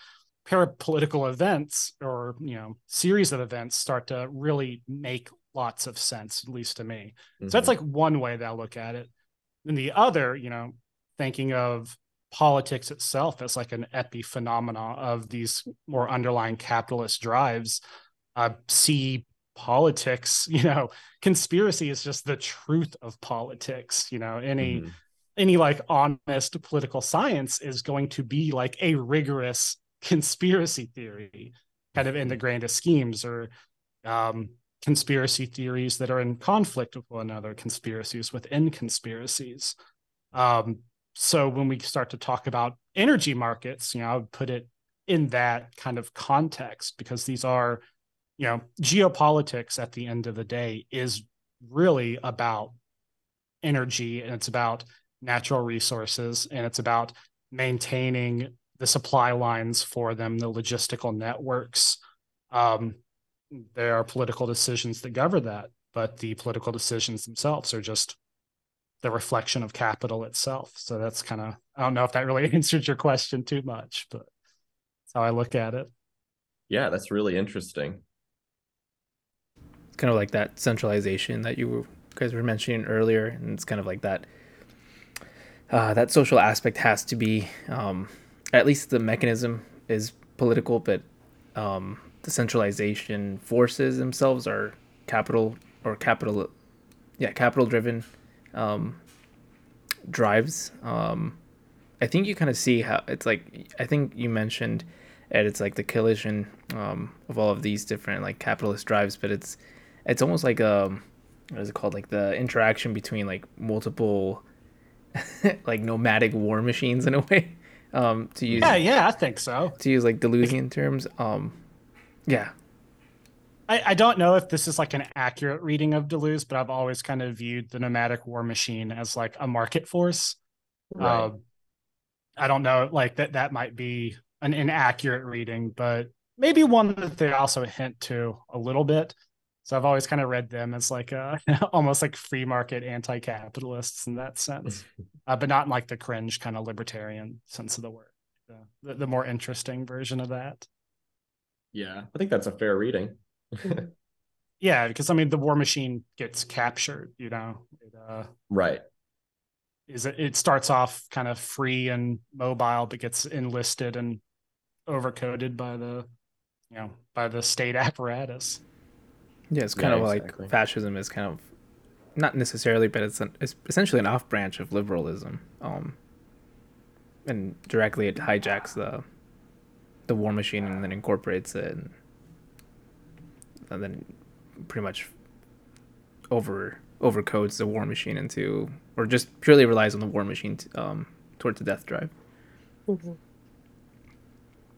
B: parapolitical events or you know series of events start to really make lots of sense, at least to me. So that's
C: Mhm.
B: like one way that I look at it. And the other, you know, thinking of politics itself as like an epiphenomena of these more underlying capitalist drives, uh, see politics, you know, conspiracy is just the truth of politics. You know, any
C: Mhm.
B: any like honest political science is going to be like a rigorous conspiracy theory, kind of in the grandest schemes or um, conspiracy theories that are in conflict with one another, conspiracies within conspiracies. Um, so when we start to talk about energy markets, you know, I would put it in that kind of context because these are, you know, geopolitics at the end of the day is really about energy and it's about natural resources and it's about maintaining the supply lines for them, the logistical networks. Um, there are political decisions that govern that, but the political decisions themselves are just the reflection of capital itself. So that's kind of, I don't know if that really answered your question too much, but that's how I look at it.
C: Yeah, that's really interesting.
A: It's kind of like that centralization that you guys were mentioning earlier, and it's kind of like that. Uh, that social aspect has to be, um, at least the mechanism is political, but um, the centralization forces themselves are capital or capital, yeah, capital driven um, drives. Um, I think you kind of see how it's like. I think you mentioned, Ed, it's like the collision um, of all of these different like capitalist drives, but it's it's almost like um what is it called like the interaction between like multiple like nomadic war machines in a way um to use
B: Yeah, yeah, I think so.
A: to use like Deleuzian terms um yeah
B: I, I don't know if this is like an accurate reading of Deleuze, but I've always kind of viewed the nomadic war machine as like a market force.
C: Right.
B: Um, I don't know, like that that might be an inaccurate reading, but maybe one that they also hint to a little bit. So I've always kind of read them as like uh almost like free market anti-capitalists in that sense, uh, but not in like the cringe kind of libertarian sense of the word. The, the more interesting version of that.
C: yeah, I think that's a fair reading.
B: Yeah, because I mean the war machine gets captured, you know. It, uh,
C: right.
B: is it, it starts off kind of free and mobile, but gets enlisted and overcoded by the, you know, by the state apparatus.
A: yeah it's
C: Yeah,
A: kind of
C: exactly.
A: like fascism is kind of not necessarily but it's an, it's essentially an off branch of liberalism um and directly it hijacks the the war machine and then incorporates it and, and then pretty much over overcodes the War Machine into, or just purely relies on the War Machine to, um, towards the Death Drive.
D: Mhm.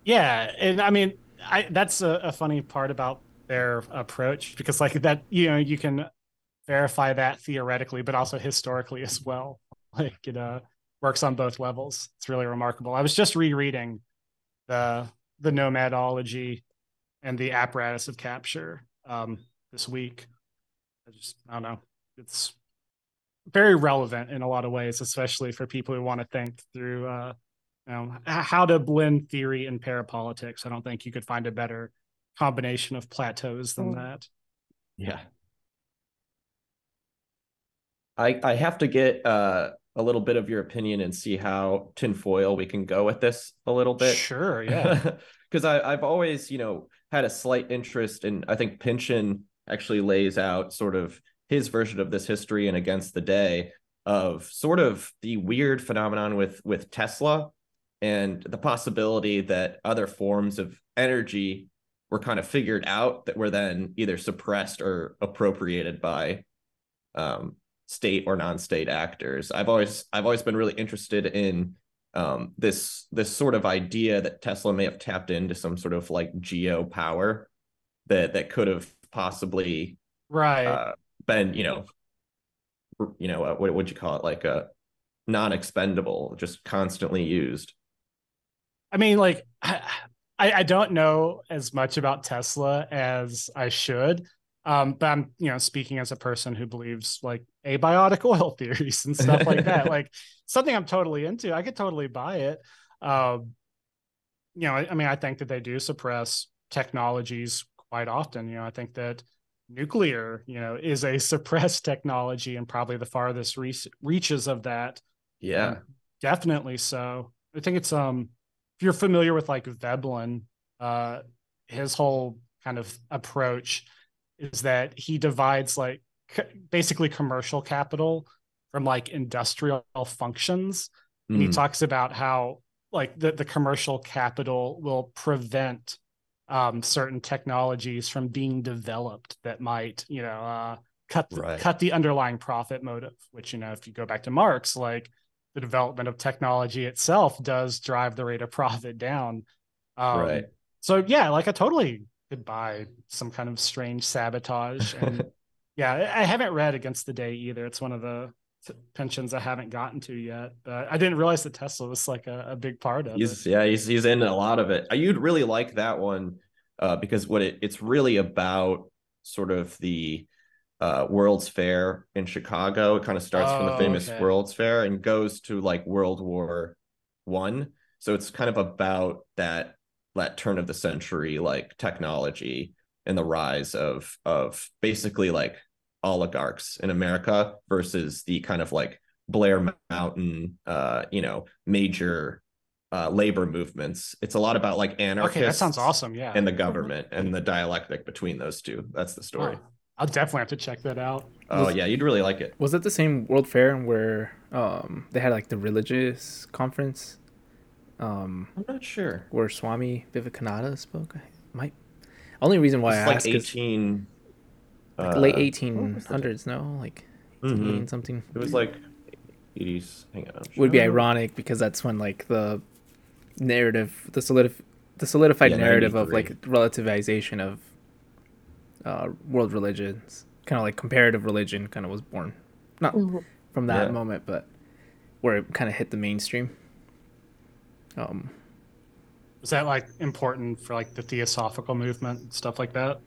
B: Yeah, and I mean, I that's a, a funny part about their approach because like that, you know, you can verify that theoretically, but also historically as well. Like it uh, works on both levels. It's really remarkable. I was just rereading the the nomadology and the apparatus of capture um, this week. I just I don't know. It's very relevant in a lot of ways, especially for people who want to think through uh, you know, how to blend theory and parapolitics. I don't think you could find a better combination of plateaus than
D: Mm.
B: that.
C: Yeah. I I have to get uh, a little bit of your opinion and see how tinfoil we can go with this a little bit.
B: Sure, yeah.
C: Because I I've always you know had a slight interest in I think Pynchon actually lays out sort of his version of this history and against the day of sort of the weird phenomenon with with Tesla and the possibility that other forms of energy were kind of figured out that were then either suppressed or appropriated by um, state or non-state actors. I've always I've always been really interested in um, this this sort of idea that Tesla may have tapped into some sort of like geo power that that could have possibly
B: right.
C: uh, been you know you know uh, what would you call it like a non-expendable just constantly used
B: I mean, like, I, I don't know as much about Tesla as I should. Um, but I'm, you know, speaking as a person who believes like abiotic oil theories and stuff like that, like something I'm totally into. I could totally buy it. Um, you know, I, I mean, I think that they do suppress technologies quite often. You know, I think that nuclear, you know, is a suppressed technology and probably the farthest reach, reaches of that.
C: yeah
B: Um, definitely so. I think it's um if you're familiar with like Veblen, uh his whole kind of approach is that he divides like c- basically commercial capital from like industrial functions. And he
C: Mm,
B: talks about how like the, the commercial capital will prevent um, certain technologies from being developed that might you know uh, cut the,
C: Right.
B: cut the underlying profit motive which you know if you go back to marx like the development of technology itself does drive the rate of profit down. Um,
C: right.
B: so yeah like i totally could buy some kind of strange sabotage. And yeah I- haven't read against the day either. It's one of the t- Pynchons i haven't gotten to yet but i didn't realize that tesla was like a, a big part of
C: he's
B: it.
C: yeah he's he's in a lot of it. Uh, you'd really like that one uh because what it it's really about sort of the uh world's fair in chicago. It kind of starts from the
B: Oh,
C: famous
B: okay.
C: world's fair and goes to like world war one. So it's kind of about that that turn of the century like technology and the rise of of basically like oligarchs in america versus the kind of like blair mountain uh you know major uh, labor movements. It's a lot about like anarchists
B: okay that sounds awesome yeah
C: and the government and the dialectic between those two. That's the story.
B: Oh, i'll definitely have to check that out
C: Oh
A: Was-
C: yeah, you'd really like it.
A: Was it the same World Fair where um, they had like the religious conference um,
C: I'm not sure.
A: where Swami Vivekananda spoke? I might. Only reason why
C: It's
A: I
C: like
A: ask is
C: 18
A: like
C: uh,
A: late
C: what was the-
A: 1800s, no? Like
C: mhm.
A: 18 something.
C: It was like 80s. Hang on.
A: Would be
C: sure.
A: ironic because that's when like the narrative, the solidif- the solidified
C: Yeah,
A: narrative of like relativization of uh, world religions, kind of like comparative religion, kind of was born, not
D: Mhm.
A: from that
C: Yeah.
A: moment, but where it kind of hit the mainstream. Um,
B: was that like important for like the theosophical movement and stuff like that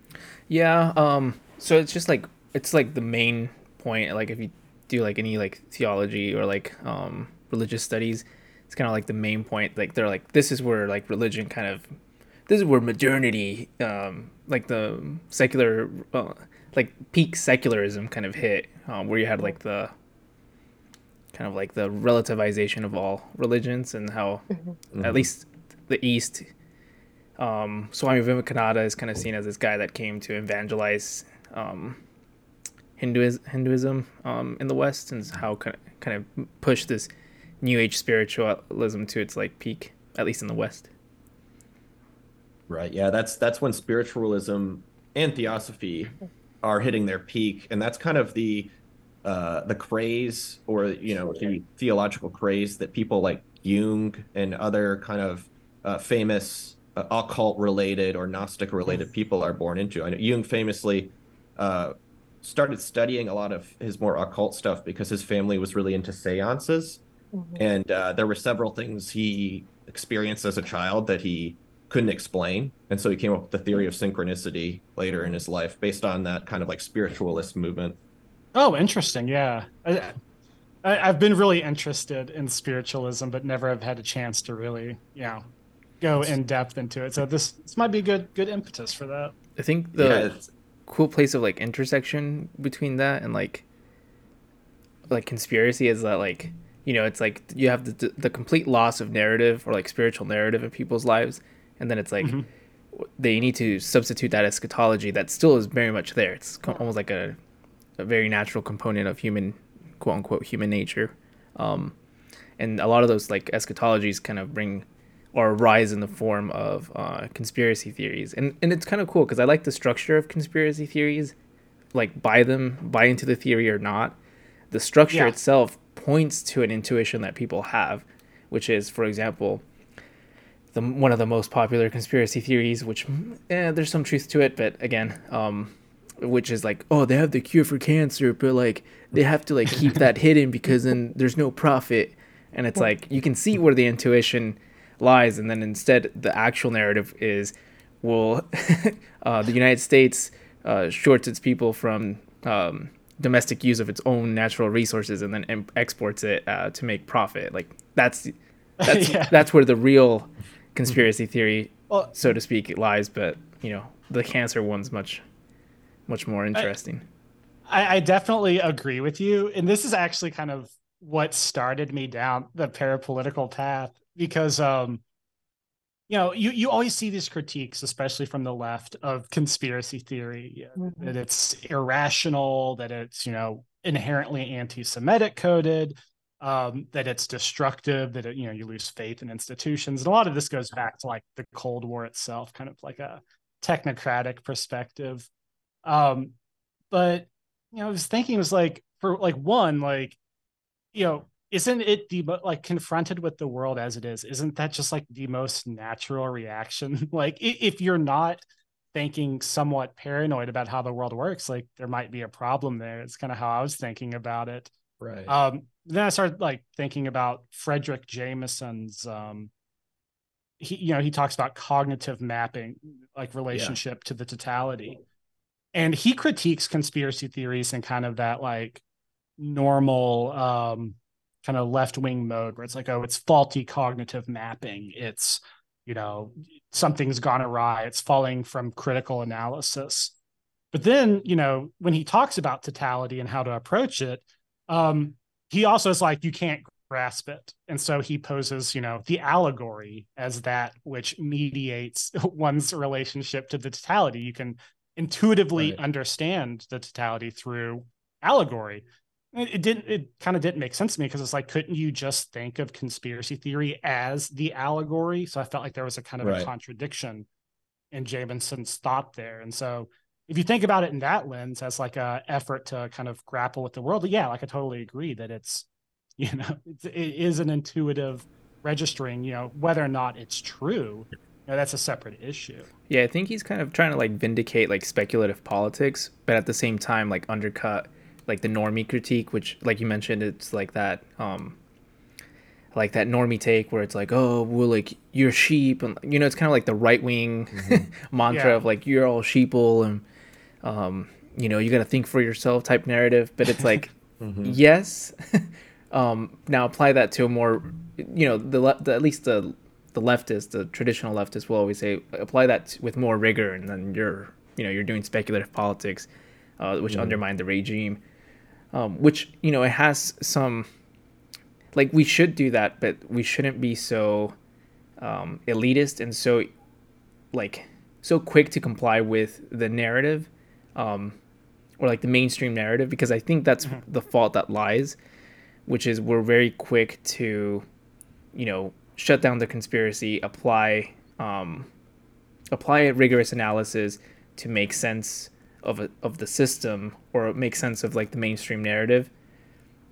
A: yeah. Um. So it's just like it's like the main point. Like if you do like any like theology or like um religious studies, it's kind of like the main point. Like they're like this is where like religion kind of this is where modernity, um, like the secular, uh, like peak secularism kind of hit, um, where you had like the kind of like the relativization of all religions and how
C: Mhm.
A: at least the East, um, Swami Vivekananda is kind of seen as this guy that came to evangelize um, Hinduism, Hinduism um, in the West, and how kind of, kind of push this New Age spiritualism to its like peak, at least in the West.
C: Right. Yeah, that's that's when spiritualism and theosophy are hitting their peak, and that's kind of the uh, the craze or you know the theological craze that people like Jung and other kind of uh, famous uh, occult related or Gnostic related people are born into. I know Jung famously uh, started studying a lot of his more occult stuff because his family was really into seances. Mm-hmm. And uh, there were several things he experienced as a child that he couldn't explain. And so he came up with the theory of synchronicity later in his life based on that kind of like spiritualist movement.
B: Oh, interesting. Yeah. I, I, have been really interested in spiritualism, but never have had a chance to really, you know, go in depth into it. So this this might be a good good impetus for that.
A: I think the yeah, cool place of like intersection between that and like like conspiracy is that like you know it's like you have the the complete loss of narrative or like spiritual narrative in people's lives and then it's like mm-hmm. they need to substitute that eschatology that still is very much there it's almost like a, a very natural component of human quote unquote human nature um, and a lot of those like eschatologies kind of bring or rise in the form of uh, conspiracy theories. And and it's kind of cool because I like the structure of conspiracy theories, like buy them, buy into the theory or not. The structure yeah. itself points to an intuition that people have, which is, for example, the one of the most popular conspiracy theories, which eh, there's some truth to it, but again, um, which is like, oh, they have the cure for cancer, but like they have to like keep that hidden because then there's no profit. And it's like you can see where the intuition lies, and then instead the actual narrative is, well, uh, the United States uh, shorts its people from um, domestic use of its own natural resources, and then em- exports it uh, to make profit. Like that's that's yeah. that's where the real conspiracy theory, well, so to speak, lies. But you know, the cancer one's much much more interesting.
B: I, I definitely agree with you, and this is actually kind of what started me down the parapolitical path because um you know you you always see these critiques especially from the left of conspiracy theory mm-hmm. that it's irrational that it's you know inherently anti-semitic coded um, that it's destructive that it, you know you lose faith in institutions and a lot of this goes back to like the cold war itself kind of like a technocratic perspective um but you know i was thinking it was like for like one like you know isn't it the like confronted with the world as it is isn't that just like the most natural reaction? Like if you're not thinking somewhat paranoid about how the world works like there might be a problem there. It's kind of how i was thinking about it.
C: Right.
B: Um then i started like thinking about Fredric jameson's um he you know he talks about cognitive mapping like relationship yeah. to the totality and he critiques conspiracy theories and kind of that like normal um kind of left wing mode where it's like, oh, it's faulty cognitive mapping. It's, you know, something's gone awry. It's falling from critical analysis. But then, you know, when he talks about totality and how to approach it, um, he also is like, you can't grasp it. And so he poses, you know, the allegory as that which mediates one's relationship to the totality. You can intuitively right. understand the totality through allegory it didn't it kind of didn't make sense to me because it's like couldn't you just think of conspiracy theory as the allegory so i felt like there was a kind of right. a contradiction in jameson's thought there and so if you think about it in that lens as like a effort to kind of grapple with the world yeah like i totally agree that it's you know it's, it is an intuitive registering you know whether or not it's true you know, that's a separate issue
A: yeah i think he's kind of trying to like vindicate like speculative politics but at the same time like undercut like the normie critique, which like you mentioned, it's like that um like that normie take where it's like, oh, well, like you're sheep, and you know, it's kind of like the right wing mm-hmm. mantra yeah. of like you're all sheeple and um, you know, you got to think for yourself type narrative. But it's like, mm-hmm. yes. um, now apply that to a more, you know, the, the at least the the leftist, the traditional leftist will always say apply that with more rigor, and then you're, you know, you're doing speculative politics, uh, which mm. undermine the regime um, which you know it has some like we should do that but we shouldn't be so um, elitist and so like so quick to comply with the narrative um, or like the mainstream narrative because i think that's mm-hmm. the fault that lies which is we're very quick to you know shut down the conspiracy apply um, apply a rigorous analysis to make sense of a, of the system or make sense of like the mainstream narrative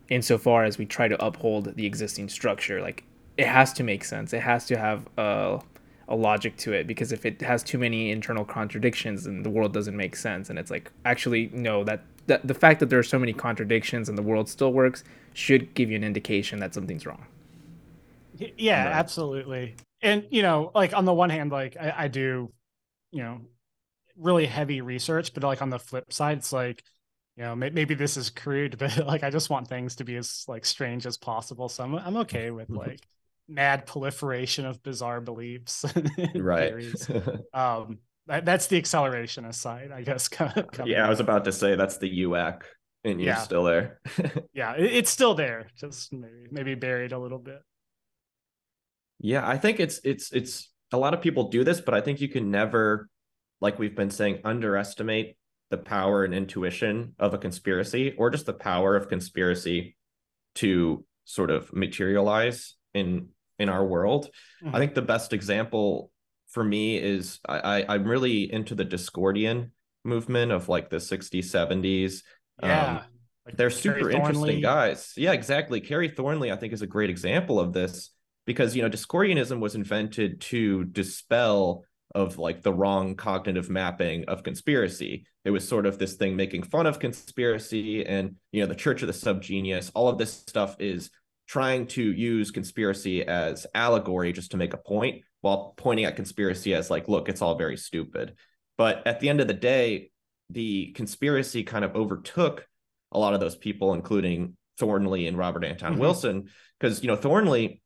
A: insofar as we try to uphold the existing structure. Like it has to make sense. It has to have a, a logic to it because if it has too many internal contradictions then the world doesn't make sense. And it's like actually no that, that the fact that there are so many contradictions and the world still works should give you an indication that something's wrong
B: yeah right. absolutely. And you know like on the one hand like I, I do you know really heavy research but like on the flip side it's like you know maybe this is crude but like i just want things to be as like strange as possible. So i'm, I'm okay with like mad proliferation of bizarre beliefs
C: right.
B: um that, that's the accelerationist side i guess
C: yeah i was about to say that's the uac and you're yeah. still there.
B: Yeah it, it's still there just maybe maybe buried a little bit
C: yeah i think it's it's it's a lot of people do this but i think you can never like we've been saying underestimate the power and intuition of a conspiracy or just the power of conspiracy to sort of materialize in in our world. Mm-hmm. i think the best example for me is I, I am really into the discordian movement of like the 60s 70s
B: yeah um,
C: like they're super interesting guys. Yeah exactly. Kerry thornley i think is a great example of this because you know discordianism was invented to dispel of like the wrong cognitive mapping of conspiracy. It was sort of this thing making fun of conspiracy and you know the Church of the Subgenius. All of this stuff is trying to use conspiracy as allegory just to make a point while pointing at conspiracy as like look it's all very stupid. But at the end of the day the conspiracy kind of overtook a lot of those people including Thornley and Robert Anton mm-hmm. Wilson because you know Thornley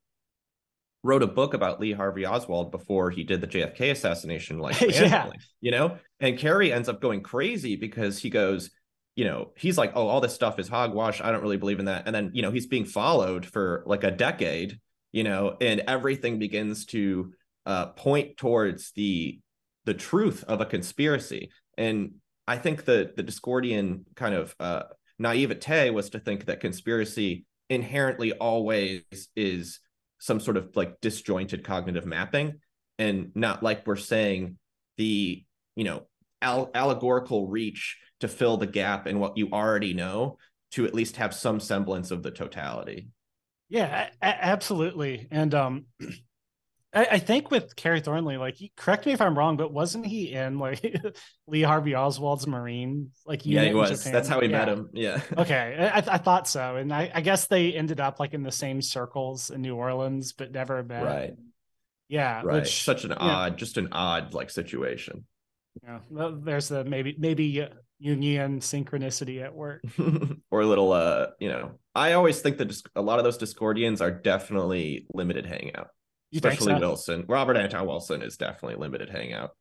C: wrote a book about Lee Harvey Oswald before he did the JFK assassination, like yeah. you know. And Kerry ends up going crazy because he goes, you know, he's like, oh, all this stuff is hogwash. I don't really believe in that. And then you know he's being followed for like a decade, you know, and everything begins to uh, point towards the the truth of a conspiracy. And I think the the Discordian kind of uh, naivete was to think that conspiracy inherently always is some sort of like disjointed cognitive mapping and not like we're saying the you know al- allegorical reach to fill the gap in what you already know to at least have some semblance of the totality.
B: Yeah a- absolutely. And um I, I, think with Kerry Thornley, like, correct me if I'm wrong, but wasn't he in like Lee Harvey Oswald's Marine? Like,
C: yeah, he was. That's how we yeah. met him. Yeah.
B: okay, I, I thought so, and I, I, guess they ended up like in the same circles in New Orleans, but never met.
C: Right.
B: Yeah.
C: Right. Which, Such an odd, just an odd like situation.
B: Yeah. Well, there's the maybe maybe Jungian synchronicity at work,
C: or a little, uh, you know, I always think that a lot of those Discordians are definitely limited hangout. You especially so? Wilson. Robert Anton Wilson is definitely limited hangout.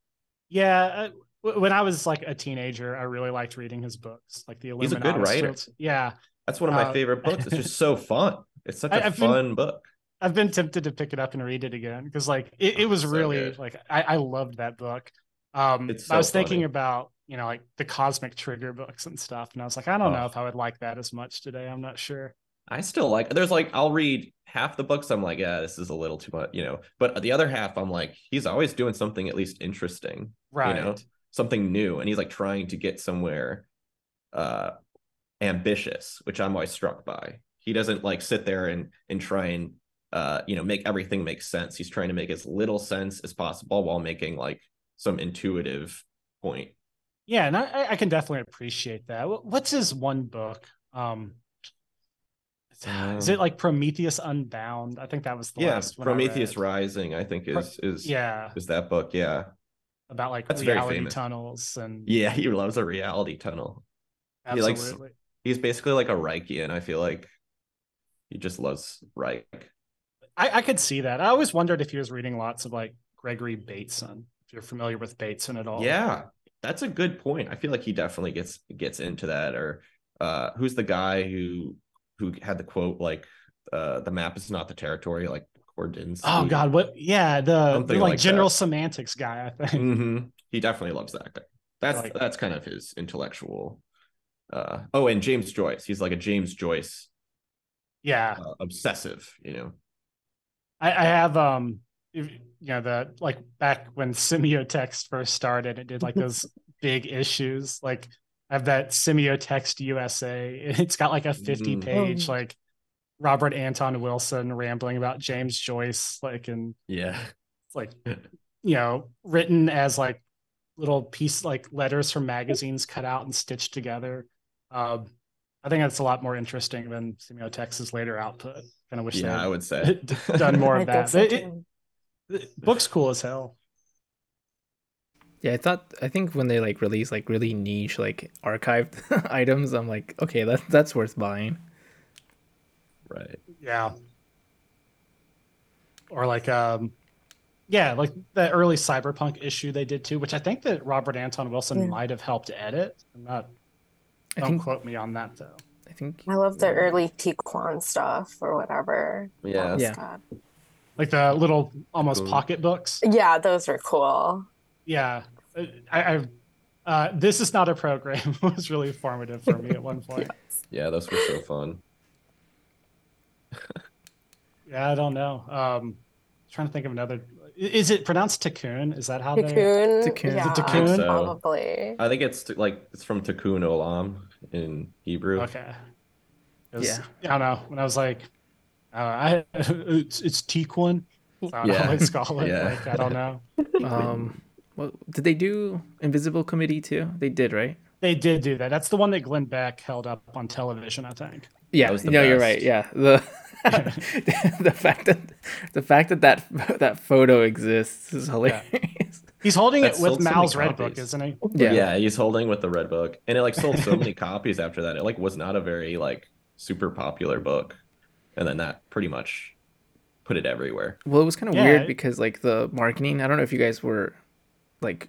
B: Yeah, uh, when I was like a teenager, I really liked reading his books, like the
C: He's a good writer.
B: Yeah,
C: that's one of my uh, favorite books. It's just so fun. It's such a I've fun
B: been,
C: book.
B: I've been tempted to pick it up and read it again because, like, it, it was so really good. like I, I loved that book. Um, so I was funny. thinking about you know like the Cosmic Trigger books and stuff, and I was like, I don't oh. know if I would like that as much today. I'm not sure.
C: I still like. There's like I'll read half the books. I'm like, yeah, this is a little too much, you know. But the other half, I'm like, he's always doing something at least interesting,
B: right?
C: You know, something new, and he's like trying to get somewhere uh ambitious, which I'm always struck by. He doesn't like sit there and and try and uh you know make everything make sense. He's trying to make as little sense as possible while making like some intuitive point.
B: Yeah, and I, I can definitely appreciate that. What's his one book? Um, um, is it like Prometheus Unbound? I think that was the
C: yeah,
B: last one.
C: Yes, Prometheus I Rising. I think is is
B: yeah
C: is that book? Yeah,
B: about like That's reality tunnels and
C: yeah, he loves a reality tunnel. Absolutely. He likes he's basically like a Reichian. I feel like he just loves Reich.
B: I, I could see that. I always wondered if he was reading lots of like Gregory Bateson. If you're familiar with Bateson at all,
C: yeah, that's a good point. I feel like he definitely gets gets into that. Or uh, who's the guy who who had the quote like uh the map is not the territory like Korzybski.
B: Oh God, what? Yeah, the, the like, like, general that. semantics guy. I think
C: mm-hmm. he definitely loves that guy. That's like that's kind of his intellectual. Uh, oh, and James Joyce. He's like a James Joyce.
B: Yeah,
C: uh, obsessive. You know,
B: I, I have um, you know the like back when semiotext first started, it did like those big issues. Like I have that Semiotext USA. It's got like a 50
C: Mhm.
B: page
D: Oh.
B: like Robert Anton Wilson rambling about James Joyce, like and
C: Yeah.
B: it's like you know written as like little piece like letters from magazines cut out and stitched together. Um, I think that's a lot more interesting than Semiotext's later output. Kind of wish
C: Yeah, I would say.
B: done more of that.
D: so
B: It- it- the book's cool as hell.
A: Yeah, I thought I think when they like release like really niche like archived items, I'm like, okay, that that's worth buying.
C: Right.
B: Yeah. Or like um yeah, like the early cyberpunk issue they did too, which I think that Robert Anton Wilson
D: Yeah.
B: might have helped edit. I'm not
A: I
B: don't
A: think
B: quote me on that though.
A: I think
D: I love the early Tiqqun stuff or whatever.
C: Yeah.
A: Yeah.
D: good.
B: Like the little almost
C: Cool.
B: pocket books.
D: Yeah, those are cool.
B: Yeah. I, I uh this is not a program was really formative for me at one point.
C: Yeah, those were so fun.
B: Yeah, I don't know. Um trying to think of another is it pronounced Tikkun? Is that how they
D: Cocoon.
A: Tikkun.
D: Yeah,
B: Is it Tikkun?
C: So-
D: probably.
C: I think it's t- like it's from Tikkun Olam in Hebrew.
B: Okay. 'Cause,
A: Yeah.
B: I don't know. When I was like, uh, I it's it's Tequan. So I don't
C: Yeah.
B: always call it.
C: Yeah.
B: Like I don't know.
A: um well did they do Invisible Committee too? They did, right?
B: They did do that. That's the one that Glenn Beck held up on television. I think.
A: Yeah, it
C: was the
A: no, you're right. Yeah, the the fact that the fact that that that photo exists is hilarious.
B: He's holding
C: That
B: it with
C: sold so
B: Mao's Red Book, isn't he?
A: Yeah.
C: Yeah. he's holding with the red book, and it like sold so many copies after that. It like was not a very like super popular book, and then that pretty much put it everywhere.
A: Well, it was kind of
B: Yeah,
A: weird because like the marketing. I don't know if you guys were like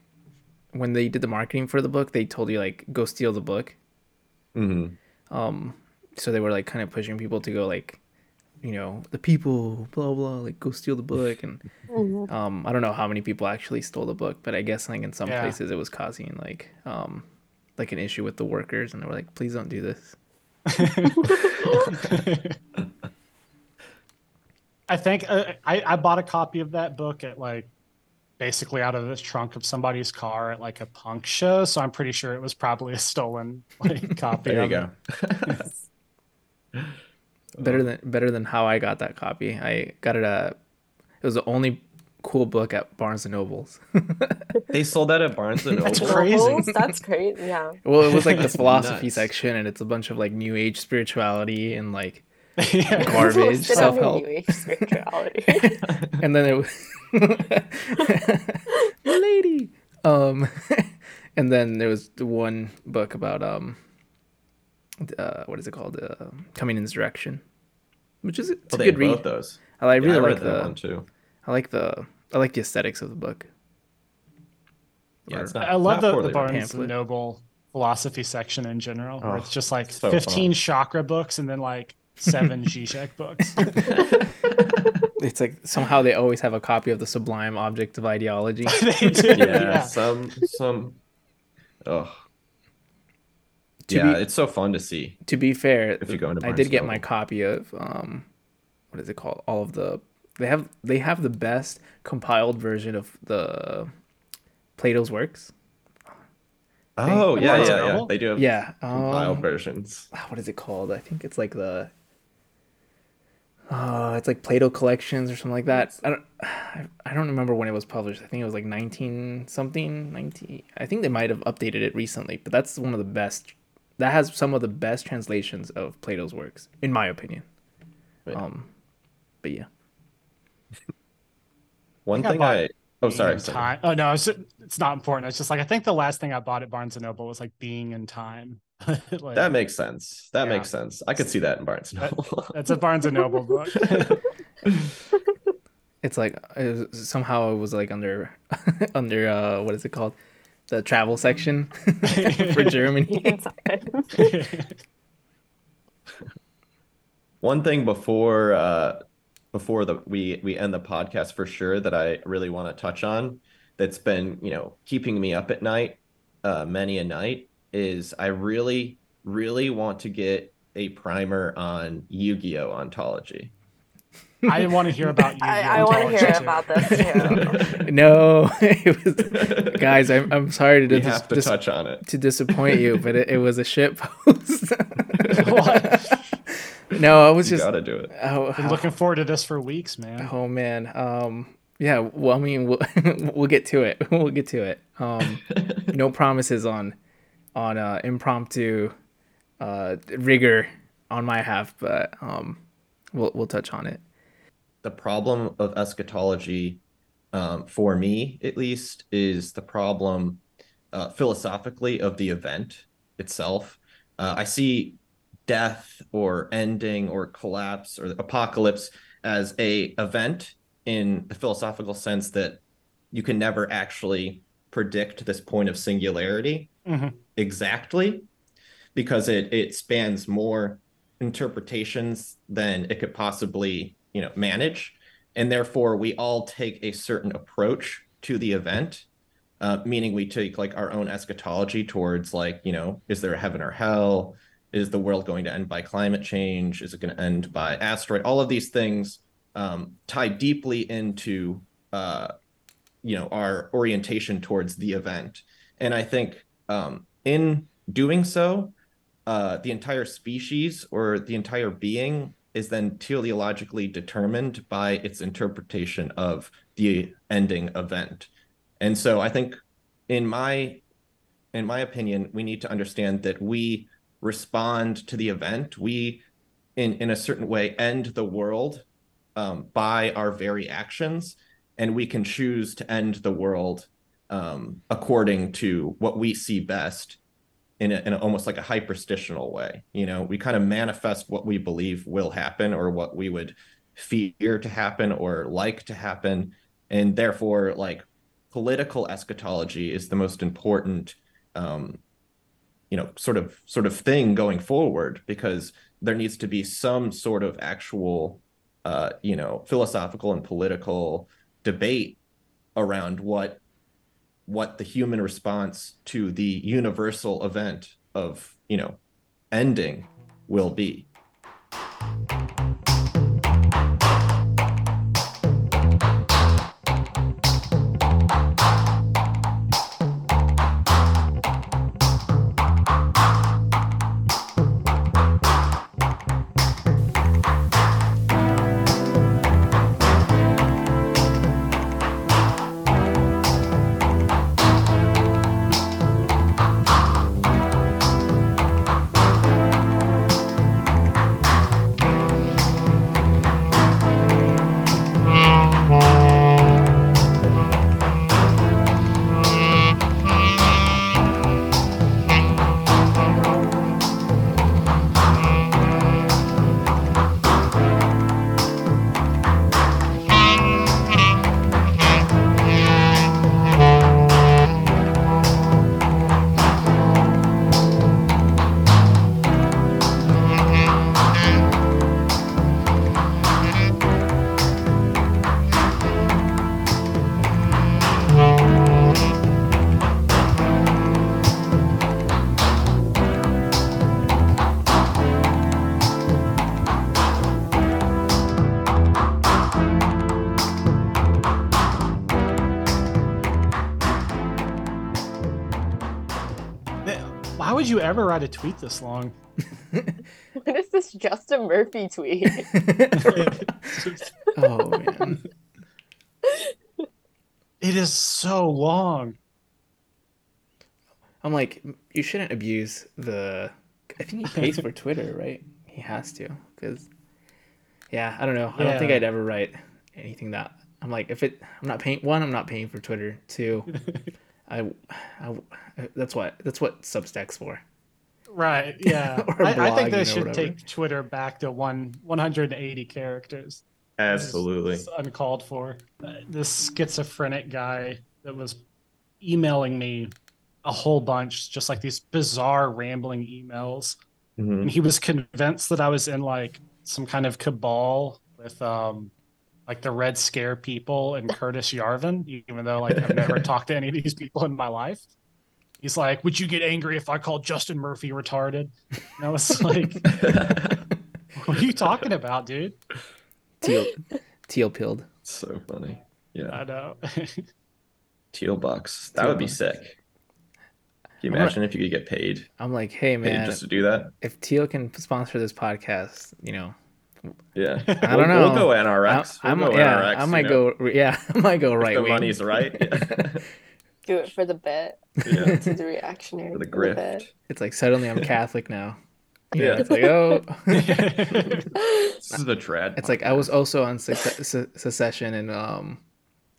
A: when they did the marketing for the book. They told you like go steal the book.
C: hmm
A: Um, so they were like kind of pushing people to go like, you know, the people, blah blah, like go steal the book. And
D: Mhm.
A: um, I don't know how many people actually stole the book, but I guess like in some
B: Yeah.
A: places it was causing like um like an issue with the workers, and they were like, please don't do this.
B: I think uh, I I bought a copy of that book at like basically out of the trunk of somebody's car at like a punk show. So I'm pretty sure it was probably a stolen like copy.
C: There you go.
A: better than better than how I got that copy. I got it at it was the only cool book at Barnes and Nobles.
C: they sold that at Barnes and
B: Nobles.
C: That's
B: crazy.
D: That's great. Yeah.
A: well, it was like the philosophy
C: Nuts.
A: section, and it's a bunch of like new age spirituality and like
B: Yeah.
A: garbage self
D: the
A: help.
D: New Age spirituality.
A: and then it was lady. Um, and then there was the one book about um, uh, what is it called? Uh, Coming Insurrection, which is it's
C: Oh,
A: a good
C: had
A: read.
C: both those.
A: I, I
C: Yeah,
A: really
C: I
A: like
C: that
A: the
C: one too.
A: I like the I like the aesthetics of the book.
C: Yeah, it's not,
B: I love
C: not
B: the, the. Barnes
A: pamphlet.
B: and Noble philosophy section in general, where
C: Oh,
B: it's just like
C: so
B: 15
C: fun.
B: chakra books and then like seven Zizek books.
A: It's like somehow they always have a copy of the Sublime Object of Ideology.
B: they do.
C: yeah,
B: Yeah.
C: some some. Oh,
A: To
C: yeah,
A: be-
C: it's so fun to see.
A: to be fair,
C: If you go into
A: I did get my copy of um, what is it called? All of the they have they have the best compiled version of the Plato's works.
C: Oh yeah, yeah, yeah. They do have
A: Yeah,
C: compiled
A: um,
C: versions.
A: ah, what is it called? I think it's like the. Uh, it's like Plato collections or something like that. I don't, I don't remember when it was published. I think it was like nineteen something, nineteen. I think they might have updated it recently, but that's one of the best. That has some of the best translations of Plato's works, in my opinion.
C: Right.
A: Um, but yeah,
C: One
B: I
C: thing
B: bought
C: I. Oh, sorry. sorry.
B: Time. Oh no, it's, it's not important. It's just like I think the last thing I bought at Barnes and Noble was like Being and Time. Like,
C: That makes sense. That
B: Yeah.
C: makes sense. I could see that in Barnes and
B: That-
C: Noble.
B: that's a Barnes and Noble book.
A: it's like it was, somehow it was like under, under uh, what is it called, the travel section for Germany.
C: One thing before uh before the we we end the podcast for sure that I really want to touch on that's been, you know, keeping me up at night uh many a night is I really really want to get a primer on Yu-Gi-Oh ontology.
B: I want to hear about you.
D: I, I want to hear about this too.
A: no, it was, guys, I'm I'm sorry to
C: We
A: dis-
C: have to
A: dis-
C: touch on it.
A: to disappoint you, but it, it was a shit post. no, I was
C: You
A: just
C: gotta do it.
A: oh,
B: Been looking forward to this for weeks, man.
A: oh man, um, yeah. Well, I mean, we'll we'll get to it. We'll get to it. Um, no promises on on uh, impromptu uh, rigor on my half, but um, we'll we'll touch on it.
C: the problem of eschatology, um, for me at least, is the problem uh, philosophically of the event itself. Uh, I see death or ending or collapse or apocalypse as a event in the philosophical sense that you can never actually predict this point of singularity
B: Mhm.
C: exactly because it it spans more interpretations than it could possibly you know manage. And therefore we all take a certain approach to the event uh, meaning we take like our own eschatology towards like you know is there a heaven or hell? Is the world going to end by climate change? Is it going to end by asteroid? All of these things um, tie deeply into uh, you know our orientation towards the event. And i think um, in doing so uh, the entire species or the entire being is then teleologically determined by its interpretation of the ending event. And so i think in my in my opinion we need to understand that we respond to the event. We in in a certain way end the world um, by our very actions and we can choose to end the world um, according to what we see best in, a, in a, almost like a hyperstitional way. You know, we kind of manifest what we believe will happen or what we would fear to happen or like to happen. And therefore, like political eschatology is the most important, um, you know, sort of sort of thing going forward because there needs to be some sort of actual, uh, you know, philosophical and political debate around what what the human response to the universal event of you know ending will be
B: Why would write a tweet this long?
D: What is this Justin Murphy tweet?
A: oh man.
B: It is so long.
A: I'm like, you shouldn't abuse the. I think he pays for Twitter, right? He has to, because. Yeah, I don't know. I don't think I'd ever write anything that I'm like. If it, I'm not paying. One, I'm not paying for Twitter. Two, I, I, that's what that's what Substack's for.
B: Right. Yeah.
A: Or
B: I, I think
A: blogging
B: they
A: or
B: should
A: whatever.
B: take Twitter back to one 180 characters.
C: absolutely
B: It's uncalled for. Uh, this schizophrenic guy that was emailing me a whole bunch, just like these bizarre rambling emails.
C: Mhm.
B: And he was convinced that I was in like some kind of cabal with um like the Red Scare people and Curtis Yarvin, even though like I've never talked to any of these people in my life. He's like, "Would you get angry if I called Justin Murphy retarded?" And I was like, "What are you talking about, dude?"
A: Thiel Thiel pilled.
C: So funny. Yeah.
B: I know.
C: Thiel bucks. That
A: Thiel
C: would be
A: bucks.
C: sick. Can you
A: I'm gonna-
C: imagine if you could get paid,
A: I'm like, hey
C: paid
A: man,
C: just to do that?
A: if Thiel can sponsor this podcast, you know,
C: Yeah.
A: I
C: We'll-
A: don't know.
C: We'll go
A: I,
C: NRX. We'll
A: I'm
C: go
A: yeah,
C: NRX,
A: I
C: you
A: might
C: know,
A: go yeah, I might go
C: if
A: right
C: the
A: wing.
C: money's right.
D: Do it for the bit.
C: yeah.
D: To the reactionary.
C: For the
D: for the bit.
A: It's like suddenly I'm Catholic now. You know,
C: Yeah.
A: it's like oh,
C: This is the trad.
A: it's like I was also on Suc- Se- secession and um,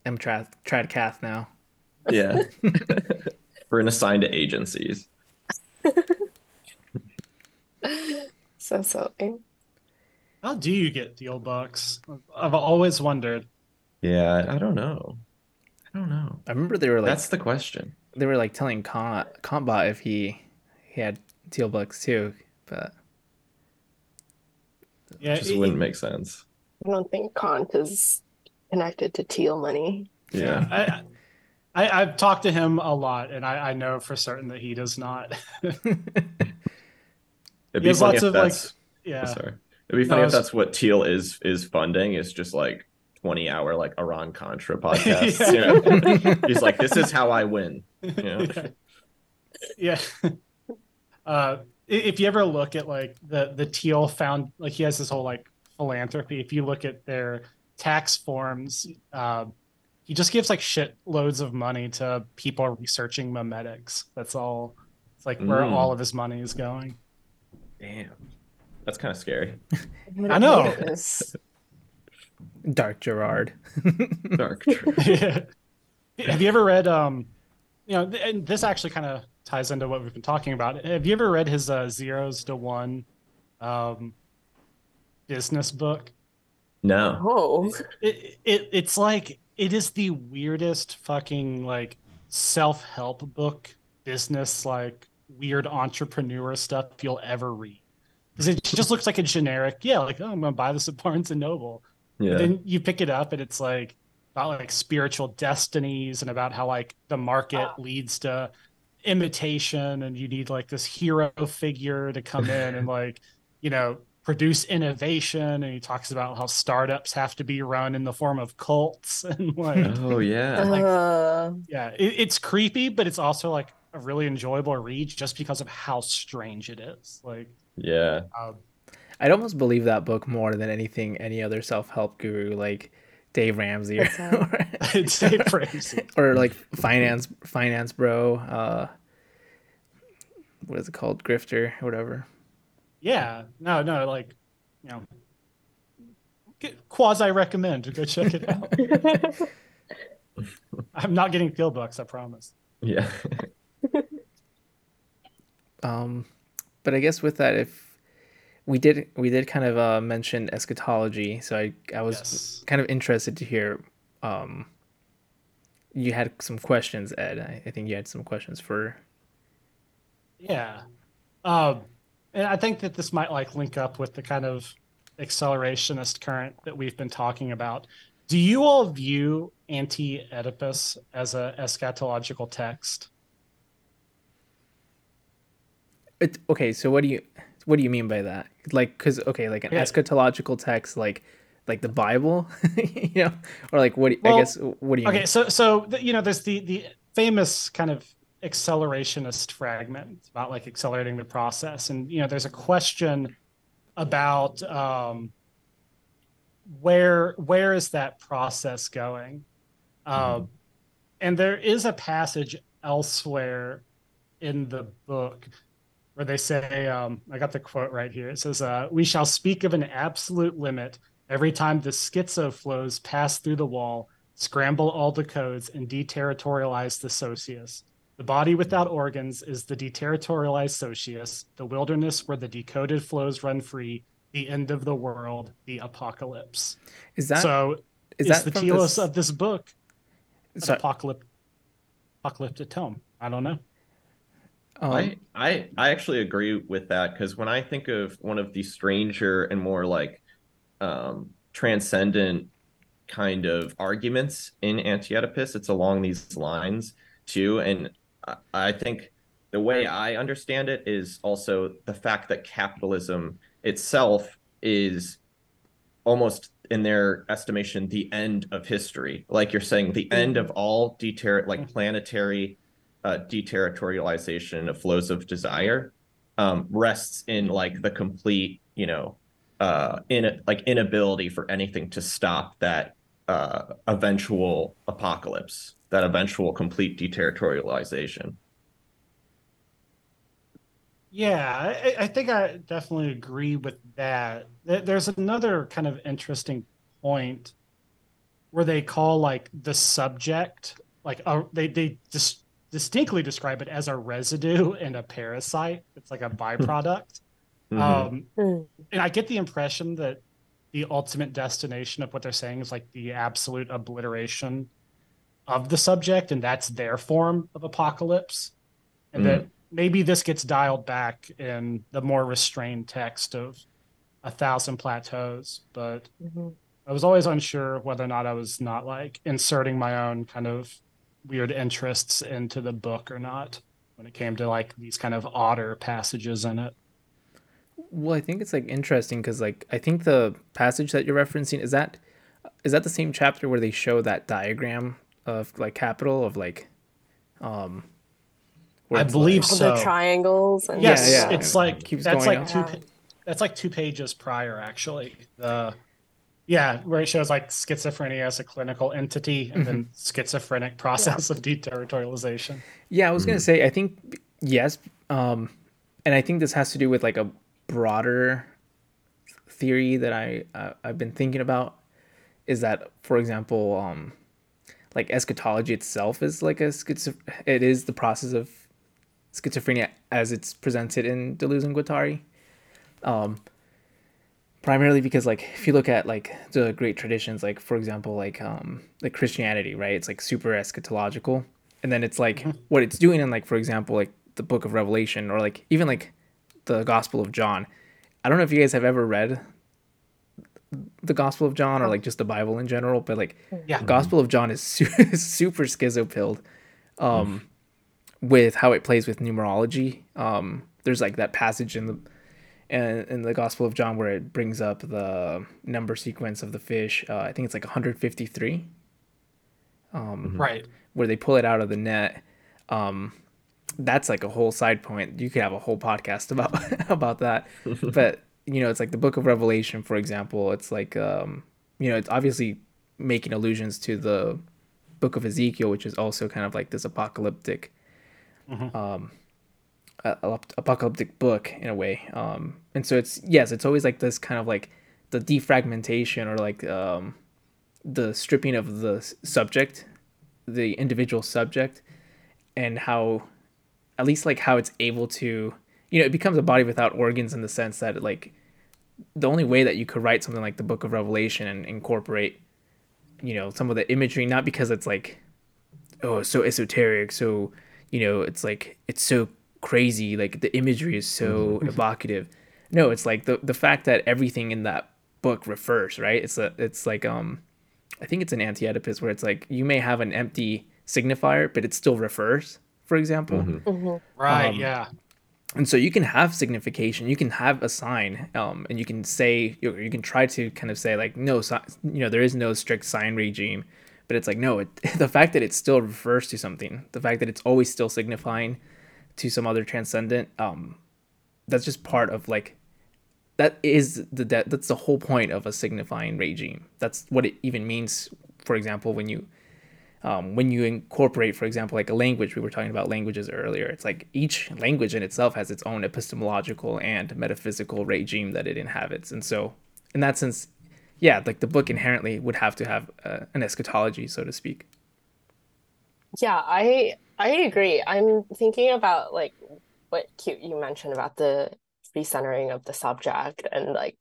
A: I'm trad trad cath now.
C: Yeah. We're assigned to agencies.
D: So silly.
B: How do you get deal books? I've always wondered.
C: Yeah, I don't know. I don't know.
A: I remember they were like
C: That's the question.
A: they were like telling Con Kantbot if he he had Thiel bucks too, but
B: Yeah,
C: It just
B: it-
C: wouldn't make sense.
D: I don't think Kant is connected to Thiel money.
C: Yeah.
B: I, I I've talked to him a lot, and I, I know for certain that he does not.
C: It'd be funny
B: lots
C: if
B: of, like,
C: that's
B: yeah, oh,
C: sorry. It'd be funny
B: I
C: if that's what Thiel is is funding is just like 20 hour like Iran Contra podcast.
B: Yeah.
C: you know? He's like, this is how I win. Yeah.
B: yeah. Uh, if you ever look at like the the Thiel found, like he has this whole like philanthropy. If you look at their tax forms, uh, he just gives like shit loads of money to people researching memetics. That's all. It's like where
C: Mm.
B: all of his money is going.
C: Damn. That's kind of scary.
B: I know.
D: It is.
A: Dark Girard.
C: Dark. true.
B: Have you ever read um you know and this actually kind of ties into what we've been talking about. Have you ever read his uh, zeros to one um business book?
C: No.
D: Oh.
B: It, it it's like it is the weirdest fucking like self-help book business like weird entrepreneur stuff you'll ever read. Because it just looks like a generic, yeah, like oh, I'm gonna buy this at Barnes and Noble.
C: Yeah.
B: But then you pick it up and it's like about like spiritual destinies and about how like the market
D: Ah.
B: leads to imitation and you need like this hero figure to come in and like you know produce innovation and he talks about how startups have to be run in the form of cults and like
C: oh yeah.
B: like-
D: Uh,
B: yeah it, it's creepy but it's also like a really enjoyable read just because of how strange it is like
C: Yeah.
B: um,
A: I'd almost believe that book more than anything any other self help guru like Dave Ramsey or,
D: What's that?
B: it's
A: or like finance finance bro. Uh, what is it called? Grifter or whatever.
B: Yeah, no, no, like, you know, quasi recommend to go check it out. I'm not getting Thiel books, I promise.
C: Yeah.
A: Um, but I guess with that, if we did we did kind of uh, mention eschatology, so I I was
B: Yes.
A: kind of interested to hear. Um, you had some questions, Ed. I, I think you had some questions for.
B: Yeah. Um, and I think that this might like link up with the kind of accelerationist current that we've been talking about. Do you all view anti Oedipus as a eschatological text?
A: It, okay, so what do you what do you mean by that? Like, because okay, like an
B: Yeah.
A: eschatological text, like like the Bible, you know, or like what?
B: Well,
A: I guess what do you
B: Okay,
A: mean?
B: so so the, you know, there's the the famous kind of accelerationist fragment about like accelerating the process, and you know, there's a question about um, where where is that process going, um, and there is a passage elsewhere in the book where they say, um, I got the quote right here. It says, uh, "We shall speak of an absolute limit." Every time the schizo flows pass through the wall, scramble all the codes, and deterritorialize the socius. The body without organs is the deterritorialized socius, the wilderness where the decoded flows run free, the end of the world, the apocalypse.
A: Is that
B: so
A: is
B: is
A: that
B: the telos
A: this-
B: of this book an
A: so-
B: apocalyptic, apocalyptic tome? I don't know.
A: Um,
C: I I I actually agree with that because when I think of one of the stranger and more like um transcendent kind of arguments in Anti-Oedipus, it's along these lines too. And I, I think the way I understand it is also the fact that capitalism itself is almost in their estimation the end of history like you're saying the end of all deter like planetary uh, deterritorialization of flows of desire um, rests in like the complete you know uh in like inability for anything to stop that uh eventual apocalypse that eventual complete deterritorialization
B: Yeah, I, I think I definitely agree with that. There's another kind of interesting point where they call like the subject, like a, they they just distinctly describe it as a residue and a parasite. It's like a byproduct. mm-hmm. um, mm. and I get the impression that the ultimate destination of what they're saying is like the absolute obliteration of the subject, and that's their form of apocalypse, and mm. that maybe this gets dialed back in the more restrained text of a thousand plateaus but mm-hmm. i was always unsure whether or not i was not like inserting my own kind of weird interests into the book or not when it came to like these kind of odder passages in it
A: well i think it's like interesting because like i think the passage that you're referencing is that is that the same chapter where they show that diagram of like capital of like um
B: I believe
D: like,
B: so.
D: The triangles.
B: And yes, yeah, yeah. it's like Keeps that's like two. Yeah. That's like two pages prior, actually. The yeah, where it shows like schizophrenia as a clinical entity and then mm-hmm. schizophrenic process of deterritorialization.
A: Yeah, I was mm-hmm. gonna say I think yes, um, and I think this has to do with like a broader theory that I uh, I've been thinking about is that, for example, um, like eschatology itself is like a schizo- it is the process of schizophrenia as it's presented in Deleuze and Guattari. Um, primarily because like if you look at like the great traditions, like for example, like um like Christianity, right? It's like super eschatological, and then it's like mm-hmm. what it's doing in like for example like the Book of Revelation or like even like the Gospel of John. I don't know if you guys have ever read the Gospel of John or like just the Bible in general, but like yeah. Gospel of John is super, super schizopilled. Um, with how it plays with numerology. Um, there's like that passage in the in, in the Gospel of John where it brings up the number sequence of the fish. Uh, I think it's like 153. Um,
B: mm-hmm. right.
A: Where they pull it out of the net. Um, that's like a whole side point. You could have a whole podcast about about that. but you know, it's like the Book of Revelation, for example. It's like um, you know, it's obviously making allusions to the Book of Ezekiel, which is also kind of like this apocalyptic mm-hmm. um, a, apocalyptic book in a way. Um, and so it's yes, it's always like this kind of like the defragmentation or like um, the stripping of the subject, the individual subject, and how, at least like how it's able to, you know, it becomes a body without organs in the sense that like the only way that you could write something like the Book of Revelation and incorporate, you know, some of the imagery, not because it's like, oh, so esoteric, so you know, it's like it's so crazy, like the imagery is so mm-hmm. evocative. No, it's like the the fact that everything in that book refers, right? It's a it's like um I think it's an anti-Oedipus where it's like you may have an empty signifier, but it still refers, for example.
B: Mm-hmm. Mm-hmm. Right, um, yeah.
A: And so you can have signification, you can have a sign, um, and you can say, you, you can try to kind of say like, no, you know, there is no strict sign regime but it's like no it, the fact that it still refers to something the fact that it's always still signifying to some other transcendent um that's just part of like that is the that, that's the whole point of a signifying regime. That's what it even means for example when you um, when you incorporate for example like a language we were talking about languages earlier. It's like each language in itself has its own epistemological and metaphysical regime that it inhabits. And so in that sense yeah, like the book inherently would have to have uh, an eschatology, so to speak.
D: Yeah, I I agree. I'm thinking about like what cute you mentioned about the recentering of the subject and like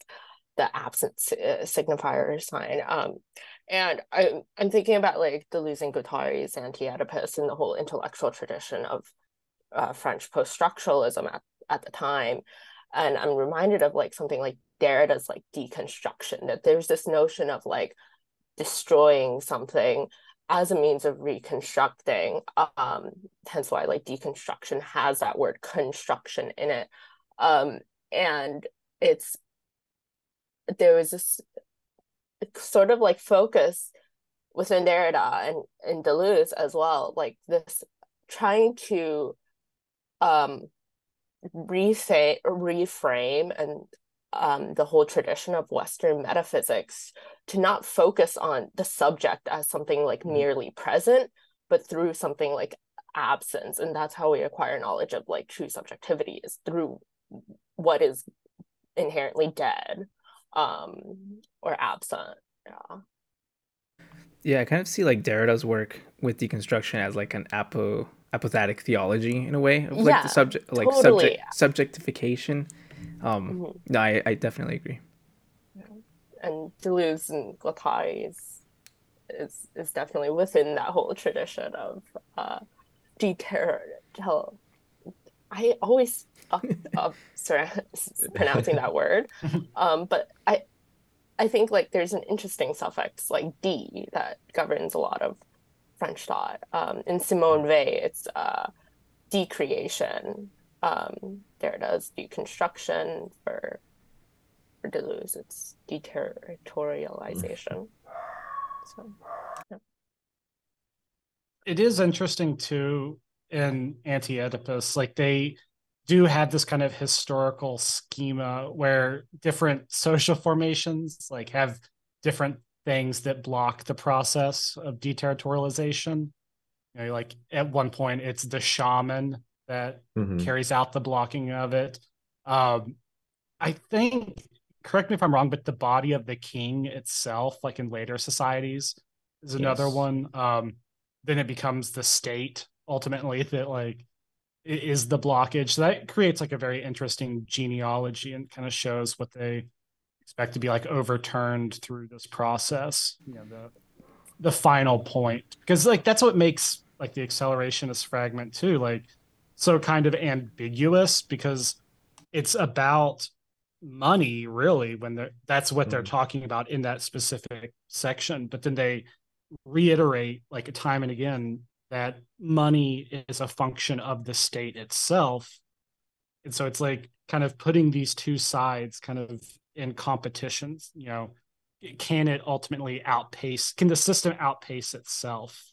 D: the absent uh, signifier sign. Um, and I'm I'm thinking about like the Deleuze Guattari's anti-Oedipus and the whole intellectual tradition of uh, French post-structuralism at, at the time. And I'm reminded of like something like Derrida's like deconstruction, that there's this notion of like destroying something as a means of reconstructing. Um, hence why like deconstruction has that word construction in it. Um, and it's there was this sort of like focus within Derrida and, in Deleuze as well, like this trying to um reframe reframe and um, the whole tradition of Western metaphysics to not focus on the subject as something like mm-hmm. merely present, but through something like absence. And that's how we acquire knowledge of like true subjectivity is through what is inherently dead um, or absent. Yeah.
A: Yeah, I kind of see like Derrida's work with deconstruction as like an apo apophatic theology in a way of like yeah, the subject like totally. subject subjectification. Um mm-hmm. no, I, I definitely agree.
D: And Deleuze and Guattari is is is definitely within that whole tradition of uh deter I always uh, uh, sorry pronouncing that word. Um but I I think like there's an interesting suffix like D that governs a lot of French thought. Um, in Simone Weil, it's uh, decreation. Um, Derrida's deconstruction for for Deleuze, it's deterritorialization. So.
B: It is interesting too in Anti Oedipus, like they do have this kind of historical schema where different social formations like have different things that block the process of deterritorialization. You know, like at one point, it's the shaman that mm-hmm. carries out the blocking of it. Um, I think, correct me if I'm wrong, but the body of the king itself, like in later societies, is another yes. one. Um, then it becomes the state ultimately that like is the blockage. So that creates like a very interesting genealogy and kind of shows what they expect to be like overturned through this process you know the the final point because like that's what makes like the accelerationist fragment too like so kind of ambiguous because it's about money really when they're that's what they're mm-hmm. talking about in that specific section but then they reiterate like a time and again that money is a function of the state itself and so it's like kind of putting these two sides kind of in competitions you know can it ultimately outpace can the system outpace itself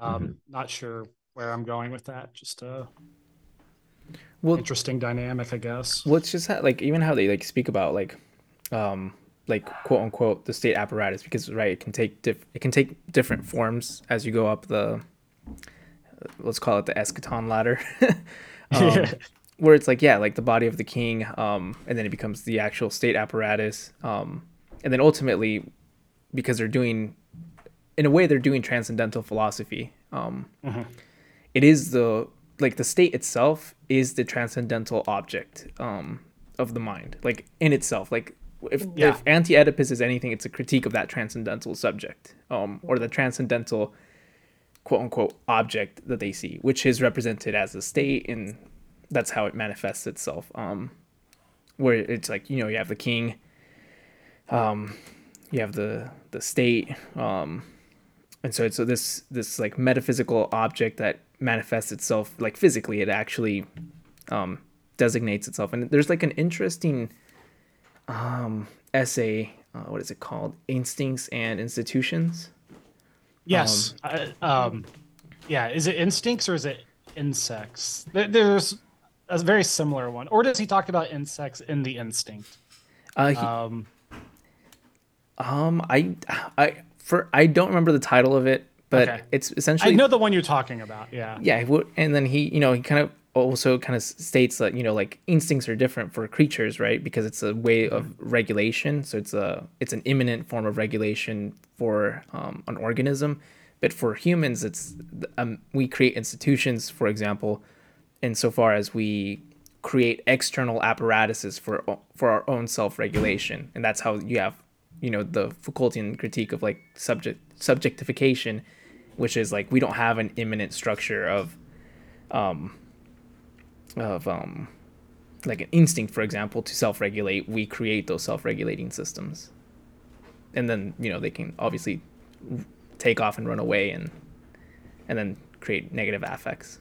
B: um mm-hmm. not sure where i'm going with that. Just a well interesting dynamic i guess.
A: Well it's just like even how they like speak about like um like quote unquote the state apparatus because right it can take diff- it can take different forms as you go up the let's call it the eschaton ladder. Um, where it's like yeah like the body of the king um and then it becomes the actual state apparatus um and then ultimately because they're doing in a way they're doing transcendental philosophy um mm-hmm. It is the like the state itself is the transcendental object um of the mind like in itself like if, yeah. if anti-oedipus is anything it's a critique of that transcendental subject um or the transcendental quote unquote object that they see which is represented as a state and that's how it manifests itself. Um, where it's like you know you have the king, um, you have the the state, um, and so it's so this this like metaphysical object that manifests itself like physically. It actually um, designates itself, and there's like an interesting um, essay. Uh, what is it called? Instincts and institutions.
B: Yes. Um, um, yeah. Is it instincts or is it insects? There's a very similar one, or does he talk about insects in the instinct?
A: Uh, he, um, um, I, I, for I don't remember the title of it, but okay. it's essentially.
B: I know the one you're talking about. Yeah.
A: Yeah, and then he, you know, he kind of also kind of states that you know like instincts are different for creatures right because it's a way of regulation so it's a it's an immanent form of regulation for um, an organism but for humans it's um, we create institutions for example insofar as we create external apparatuses for for our own self-regulation and that's how you have you know the Foucaultian critique of like subject subjectification which is like we don't have an immanent structure of um of um like an instinct for example to self-regulate. We create those self-regulating systems. And then you know they can obviously take off and run away and and then create negative affects.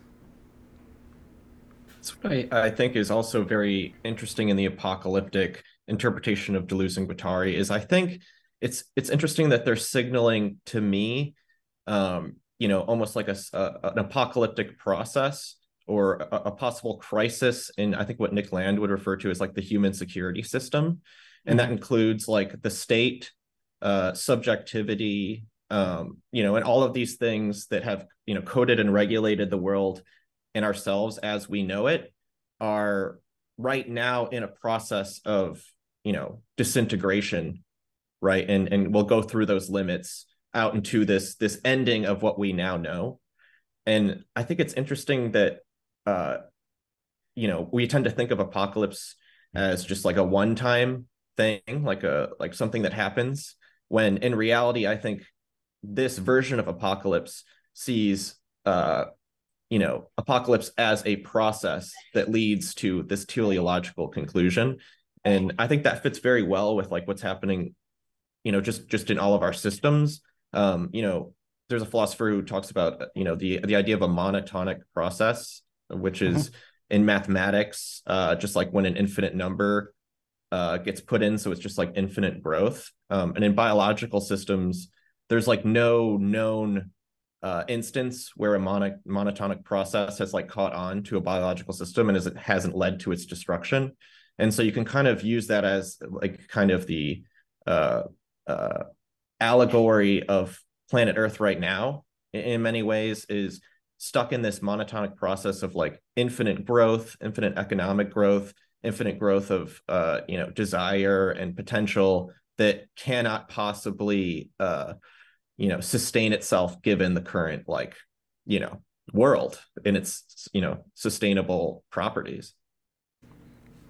C: That's what I, I think is also very interesting in the apocalyptic interpretation of Deleuze and Guattari is I think it's it's interesting that they're signaling to me um you know almost like a, a an apocalyptic process or a, a, possible crisis in i think what nick land would refer to as like the human security system and that mm-hmm. includes like the state uh subjectivity um you know and all of these things that have you know coded and regulated the world and ourselves as we know it are right now in a process of you know disintegration right and and we'll go through those limits out into this this ending of what we now know. And i think it's interesting that uh you know we tend to think of apocalypse as just like a one time thing like a like something that happens when in reality i think this version of apocalypse sees uh you know apocalypse as a process that leads to this teleological conclusion. And i think that fits very well with like what's happening you know just just in all of our systems um you know there's a philosopher who talks about you know the the idea of a monotonic process which is mm-hmm. in mathematics uh just like when an infinite number uh gets put in so it's just like infinite growth um and in biological systems there's like no known uh, instance where a mono- monotonic process has like caught on to a biological system and it hasn't led to its destruction and so you can kind of use that as like kind of the uh, uh, allegory of planet earth right now in many ways is stuck in this monotonic process of like infinite growth infinite economic growth infinite growth of uh, you know desire and potential that cannot possibly uh, you know sustain itself given the current like you know world and its you know sustainable properties.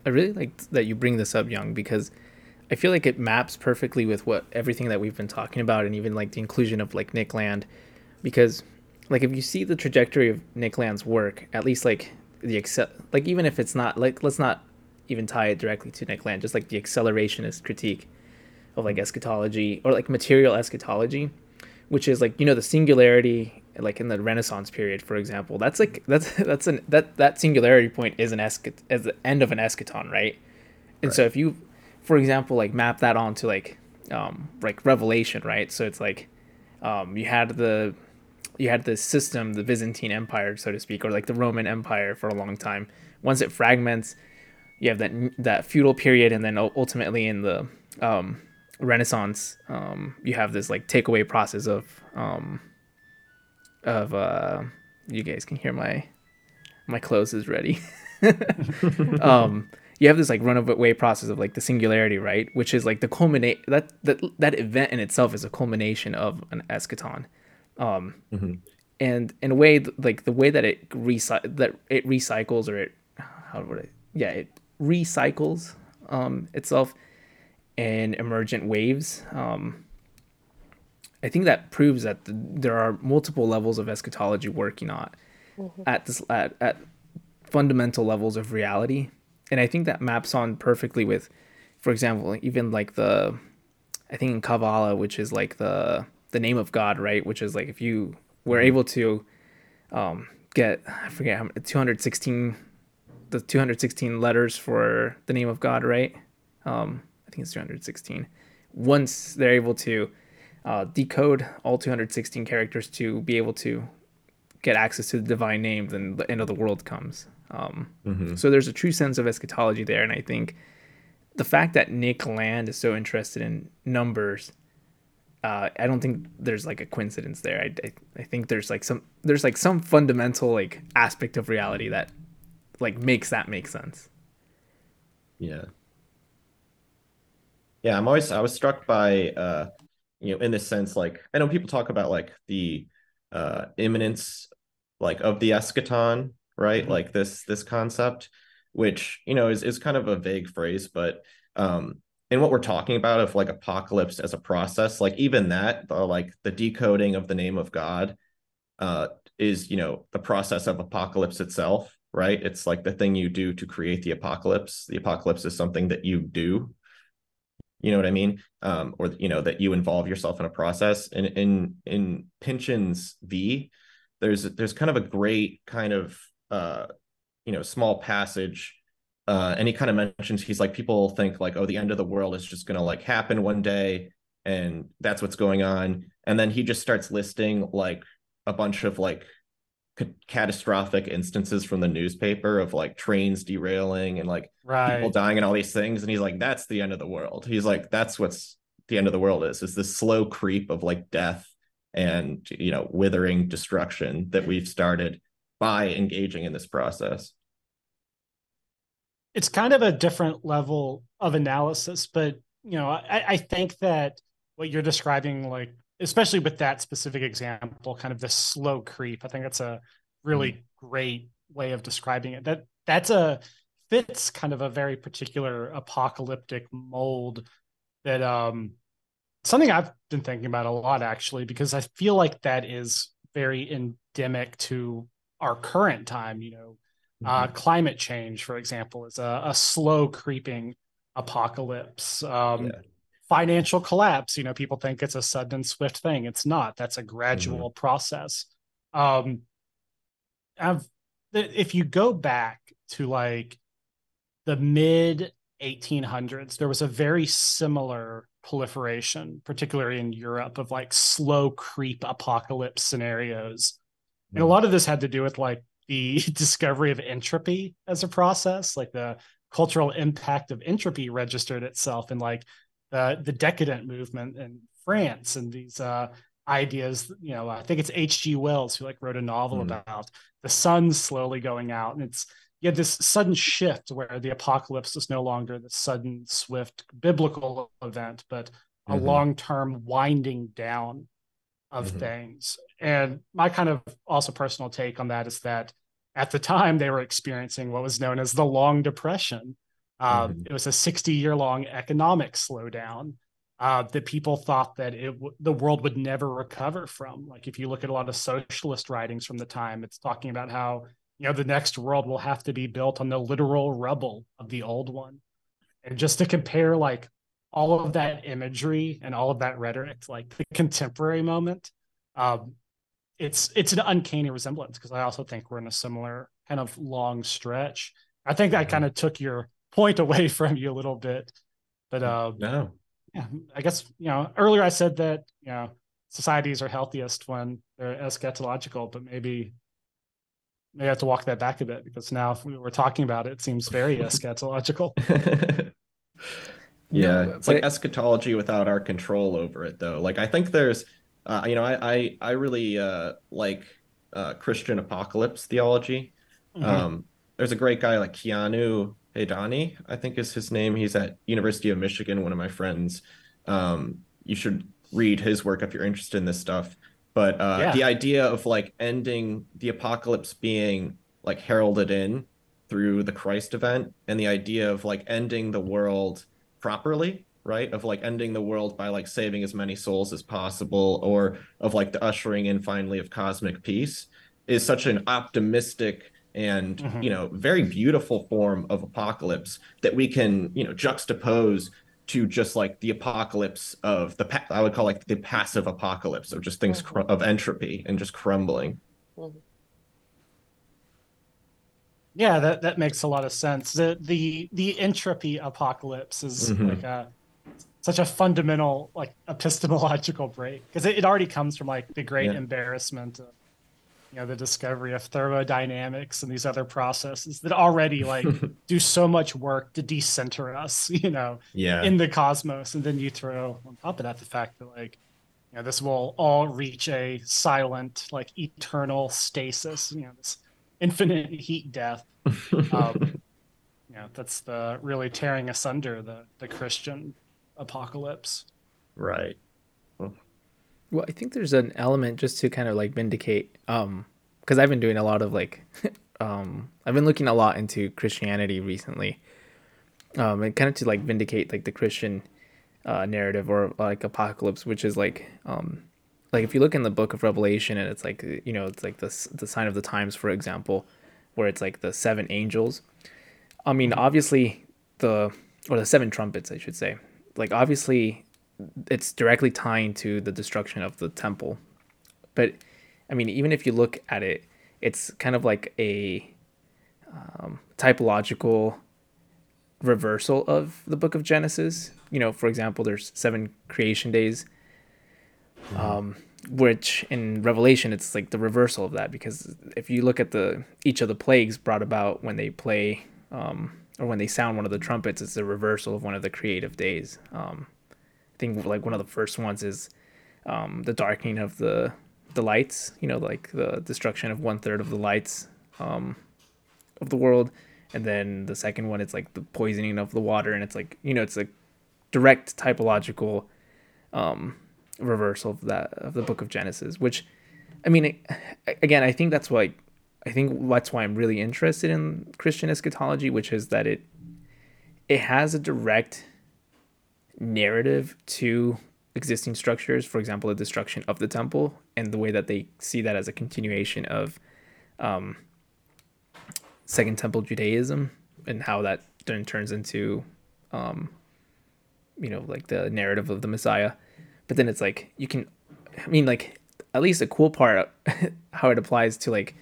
A: I really like that you bring this up young because i feel like it maps perfectly with what everything that we've been talking about and even like the inclusion of like nick land because like if you see the trajectory of nick land's work at least like the excel like even if it's not like let's not even tie it directly to nick land just like the accelerationist critique of like eschatology or like material eschatology which is like you know the singularity like in the renaissance period for example that's like that's that's an that that singularity point is an eschat as the end of an eschaton right and right. so if you for example like map that onto like um like revelation right so it's like um you had the you had the system the byzantine empire so to speak or like the roman empire for a long time once it fragments you have that that feudal period and then ultimately in the um Renaissance, um, you have this like takeaway process of um, of uh, you guys can hear my my clothes is ready. um, you have this like runaway process of like the singularity, right? Which is like the culminate that that that event in itself is a culmination of an eschaton. Um, mm-hmm. and in a way, like the way that it recy- that it recycles or it how would it yeah it recycles um, itself and emergent waves. Um, I think that proves that the, there are multiple levels of eschatology working on mm-hmm. at this at, at fundamental levels of reality, and I think that maps on perfectly with, for example, even like the, I think in Kabbalah, which is like the the name of God, right? Which is like if you were mm-hmm. able to, um, get I forget how many, 216, the 216 letters for the name of God, right? Um, I think it's 216. Once they're able to uh, decode all 216 characters to be able to get access to the divine name, then the end of the world comes. Um, mm-hmm. So there's a true sense of eschatology there, and I think the fact that Nick Land is so interested in numbers, uh, I don't think there's like a coincidence there. I, I, I think there's like some there's like some fundamental like aspect of reality that like makes that make sense.
C: Yeah, yeah i'm always i was struck by uh you know in this sense like i know people talk about like the uh imminence like of the eschaton right mm-hmm. like this this concept which you know is is kind of a vague phrase but um in what we're talking about of like apocalypse as a process like even that the, like the decoding of the name of god uh is you know the process of apocalypse itself right it's like the thing you do to create the apocalypse the apocalypse is something that you do you know what I mean? Um, or you know that you involve yourself in a process. And in in Pynchon's V, there's there's kind of a great kind of uh, you know small passage. Uh, and he kind of mentions he's like people think like oh the end of the world is just gonna like happen one day and that's what's going on. And then he just starts listing like a bunch of like ca- catastrophic instances from the newspaper of like trains derailing and like
B: right.
C: people dying and all these things and he's like that's the end of the world. He's like that's what's the end of the world is is this slow creep of like death and you know withering destruction that we've started by engaging in this process
B: it's kind of a different level of analysis but you know I, I think that what you're describing like especially with that specific example kind of the slow creep i think that's a really mm-hmm. great way of describing it that that's a fits kind of a very particular apocalyptic mold that um something i've been thinking about a lot actually because i feel like that is very endemic to our current time you know uh, mm-hmm. climate change for example is a, a slow creeping apocalypse um, yeah. financial collapse you know people think it's a sudden and swift thing it's not that's a gradual mm-hmm. process um I've, if you go back to like the mid 1800s there was a very similar proliferation particularly in europe of like slow creep apocalypse scenarios mm-hmm. And a lot of this had to do with like the discovery of entropy as a process like the cultural impact of entropy registered itself in like the the decadent movement in France and these uh, ideas. You know, I think it's H.G. Wells who like wrote a novel mm. about the sun slowly going out, and it's you had this sudden shift where the apocalypse is no longer the sudden, swift biblical event, but a mm-hmm. long term winding down of mm-hmm. things. And my kind of also personal take on that is that at the time they were experiencing what was known as the long depression. Uh, mm-hmm. it was a 60 year long economic slowdown uh, that people thought that it w- the world would never recover from. Like if you look at a lot of socialist writings from the time it's talking about how you know the next world will have to be built on the literal rubble of the old one. And just to compare like all of that imagery and all of that rhetoric to like the contemporary moment um, it's it's an uncanny resemblance because I also think we're in a similar kind of long stretch. I think I mm-hmm. kind of took your point away from you a little bit, but uh,
C: no,
B: yeah, I guess you know earlier I said that you know societies are healthiest when they're eschatological, but maybe maybe I have to walk that back a bit because now if we were talking about it, it seems very eschatological.
C: yeah, no, it's like eschatology without our control over it, though. Like I think there's uh, you know, I I, I really uh, like uh, Christian apocalypse theology. Mm-hmm. Um, there's a great guy like Keanu Haidani, I think is his name. He's at University of Michigan. One of my friends. Um, you should read his work if you're interested in this stuff. But uh, yeah. the idea of like ending the apocalypse being like heralded in through the Christ event, and the idea of like ending the world properly right of like ending the world by like saving as many souls as possible or of like the ushering in finally of cosmic peace is such an optimistic and mm-hmm. you know very beautiful form of apocalypse that we can you know juxtapose to just like the apocalypse of the pa- I would call like the passive apocalypse of just things mm-hmm. cr- of entropy and just crumbling. Mm-hmm.
B: Yeah, that that makes a lot of sense. The the the entropy apocalypse is mm-hmm. like a such a fundamental like epistemological break because it, it, already comes from like the great yeah. embarrassment of you know the discovery of thermodynamics and these other processes that already like do so much work to decenter us you know
C: yeah.
B: in the cosmos. And then you throw on top of that the fact that like you know this will all reach a silent like eternal stasis you know this infinite heat death. Um, you know that's the really tearing asunder the the christian apocalypse.
C: Right.
A: Well, I think there's an element just to kind of like vindicate, um, because I've been doing a lot of like, um, I've been looking a lot into Christianity recently, um, and kind of to like vindicate like the Christian, uh, narrative or like apocalypse, which is like, um, like if you look in the book of Revelation and it's like you know it's like the the sign of the times, for example, where it's like the seven angels. I mean, obviously the or the seven trumpets, I should say like obviously it's directly tying to the destruction of the temple but i mean even if you look at it it's kind of like a um, typological reversal of the book of Genesis. You know, for example, there's seven creation days, um, which in Revelation it's like the reversal of that because if you look at the each of the plagues brought about when they play um, or when they sound one of the trumpets, it's a reversal of one of the creative days. Um, I think like one of the first ones is um, the darkening of the the lights. You know, like the destruction of one third of the lights um, of the world, and then the second one it's like the poisoning of the water, and it's like you know it's a direct typological um, reversal of that of the Book of Genesis. Which, I mean, again, I think that's why I think that's why I'm really interested in Christian eschatology, which is that it it has a direct narrative to existing structures, for example, the destruction of the temple, and the way that they see that as a continuation of um, Second Temple Judaism, and how that then turns into, um, you know, like the narrative of the Messiah. But then it's like you can, I mean, like at least a cool part how it applies to like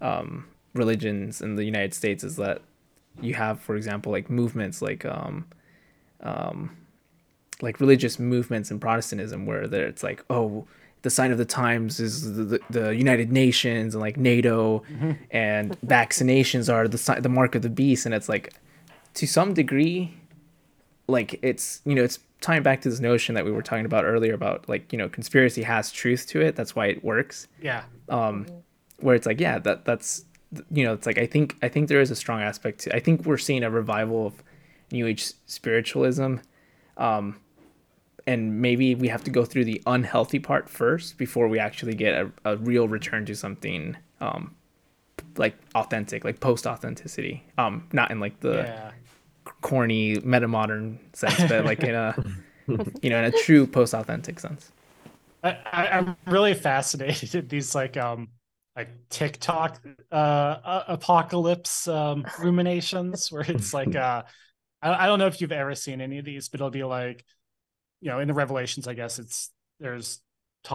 A: um, religions in the United States is that you have, for example, like movements like um, um, like religious movements in Protestantism where there it's like, oh, the sign of the times is the, the, the United Nations and like NATO, mm-hmm. and vaccinations are the the mark of the beast, and it's like, to some degree, like it's you know it's tying back to this notion that we were talking about earlier about like you know conspiracy has truth to it. That's why it works.
B: Yeah.
A: Um, where it's like yeah that that's you know it's like I think I think there is a strong aspect to I think we're seeing a revival of New Age spiritualism. Um, and maybe we have to go through the unhealthy part first before we actually get a, a real return to something um, like authentic, like post authenticity. Um, not in like the yeah. corny meta modern sense, but like in a you know in a true post authentic sense.
B: I, I'm really fascinated at these like um like TikTok uh, apocalypse um, ruminations where it's like uh I, I don't know if you've ever seen any of these, but it'll be like you know in the revelations i guess it's there's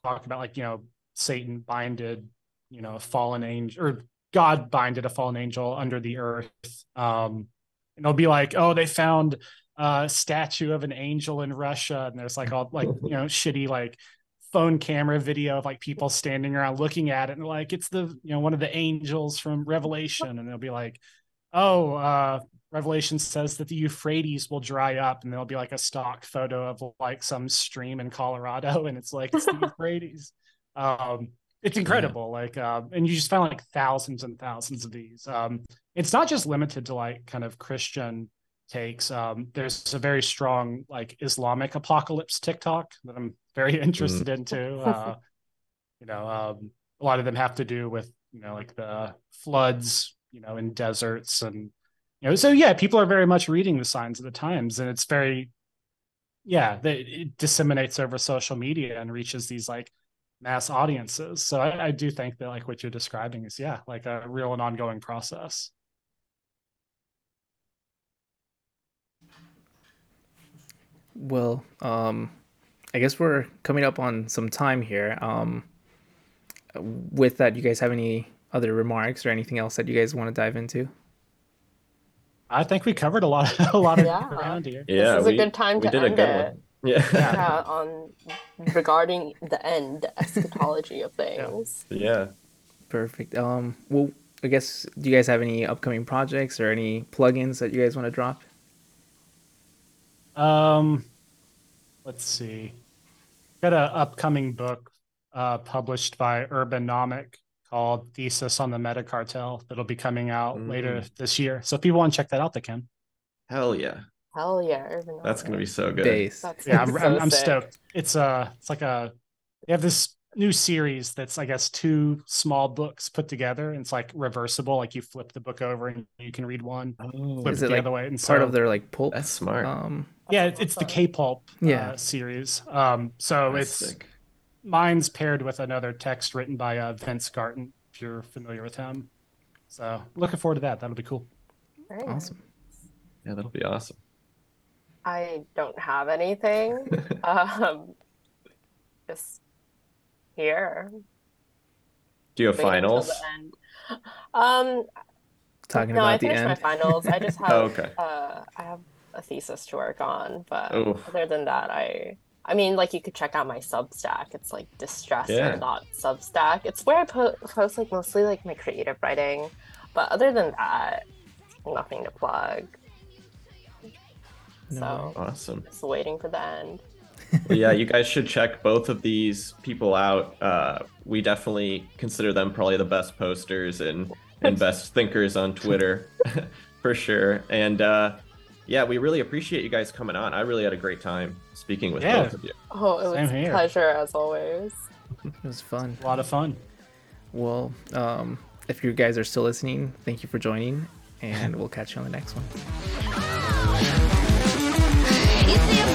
B: talk about like you know satan binded you know a fallen angel or god binded a fallen angel under the earth. Um and they'll be like oh they found a statue of an angel in russia and there's like all like you know shitty like phone camera video of like people standing around looking at it and like it's the you know one of the angels from revelation and they'll be like oh uh Revelation says that the Euphrates will dry up, and there'll be like a stock photo of like some stream in Colorado, and it's like it's the Euphrates. Um, it's incredible, yeah. like, uh, and you just find like thousands and thousands of these. Um, it's not just limited to like kind of Christian takes. Um, there's a very strong like Islamic apocalypse TikTok that I'm very interested mm. into. Uh, you know, um, a lot of them have to do with you know like the floods, you know, in deserts and you know so yeah people are very much reading the signs of the times and it's very yeah it disseminates over social media and reaches these like mass audiences so I, I do think that like what you're describing is yeah like a real and ongoing process
A: well um i guess we're coming up on some time here um with that you guys have any other remarks or anything else that you guys want to dive into
B: I think we covered a lot, a lot of yeah. around here.
D: Yeah, this is we, a good time to end it. Yeah. yeah, on regarding the end eschatology of things.
C: Yeah. yeah.
A: Perfect. Um. Well, I guess do you guys have any upcoming projects or any plugins that you guys want to drop?
B: Um, let's see. Got an upcoming book uh, published by Urbanomic called Thesis on the Meta Cartel that'll be coming out mm. later this year. So if people want to check that out, they can.
C: Hell yeah.
D: Hell yeah.
C: That's gonna be so good.
B: yeah, I'm, so I'm, I'm stoked. It's a uh, it's like a they have this new series that's I guess two small books put together. And it's like reversible, like you flip the book over and you can read one,
A: oh, flip it the like other way. And part so, of their like pulp.
C: That's smart.
A: Um,
B: yeah, it's the K pulp uh, yeah. series. Um, so that's it's sick mine's paired with another text written by uh, Vince Garton, if you're familiar with him. So looking forward to that. That'll be cool.
A: Very awesome.
C: Yeah, that'll be awesome.
D: I don't have anything. um, just here.
C: Do you have finals?
D: Um,
A: Talking
D: no,
A: about
D: I
A: the
D: finished
A: end.
D: my finals. I just have. oh, okay. Uh, I have a thesis to work on. But
C: Oof.
D: other than that, I I mean, like you could check out my Substack. It's like distress
C: Yeah.
D: Substack. It's where I po- post like mostly like my creative writing. But other than that, nothing to plug.
A: No.
D: So
C: Awesome.
D: just waiting for the end.
C: Well, yeah, you guys should check both of these people out. Uh, we definitely consider them probably the best posters and, and best thinkers on Twitter, for sure. And uh, yeah, we really appreciate you guys coming on. I really had a great time speaking with
B: Yeah.
C: both of you.
D: Oh, it was
B: Same
D: a
B: here.
D: pleasure as always.
A: It was fun.
B: A lot of fun.
A: Well, um, if you guys are still listening, thank you for joining, and we'll catch you on the next one.
E: You see a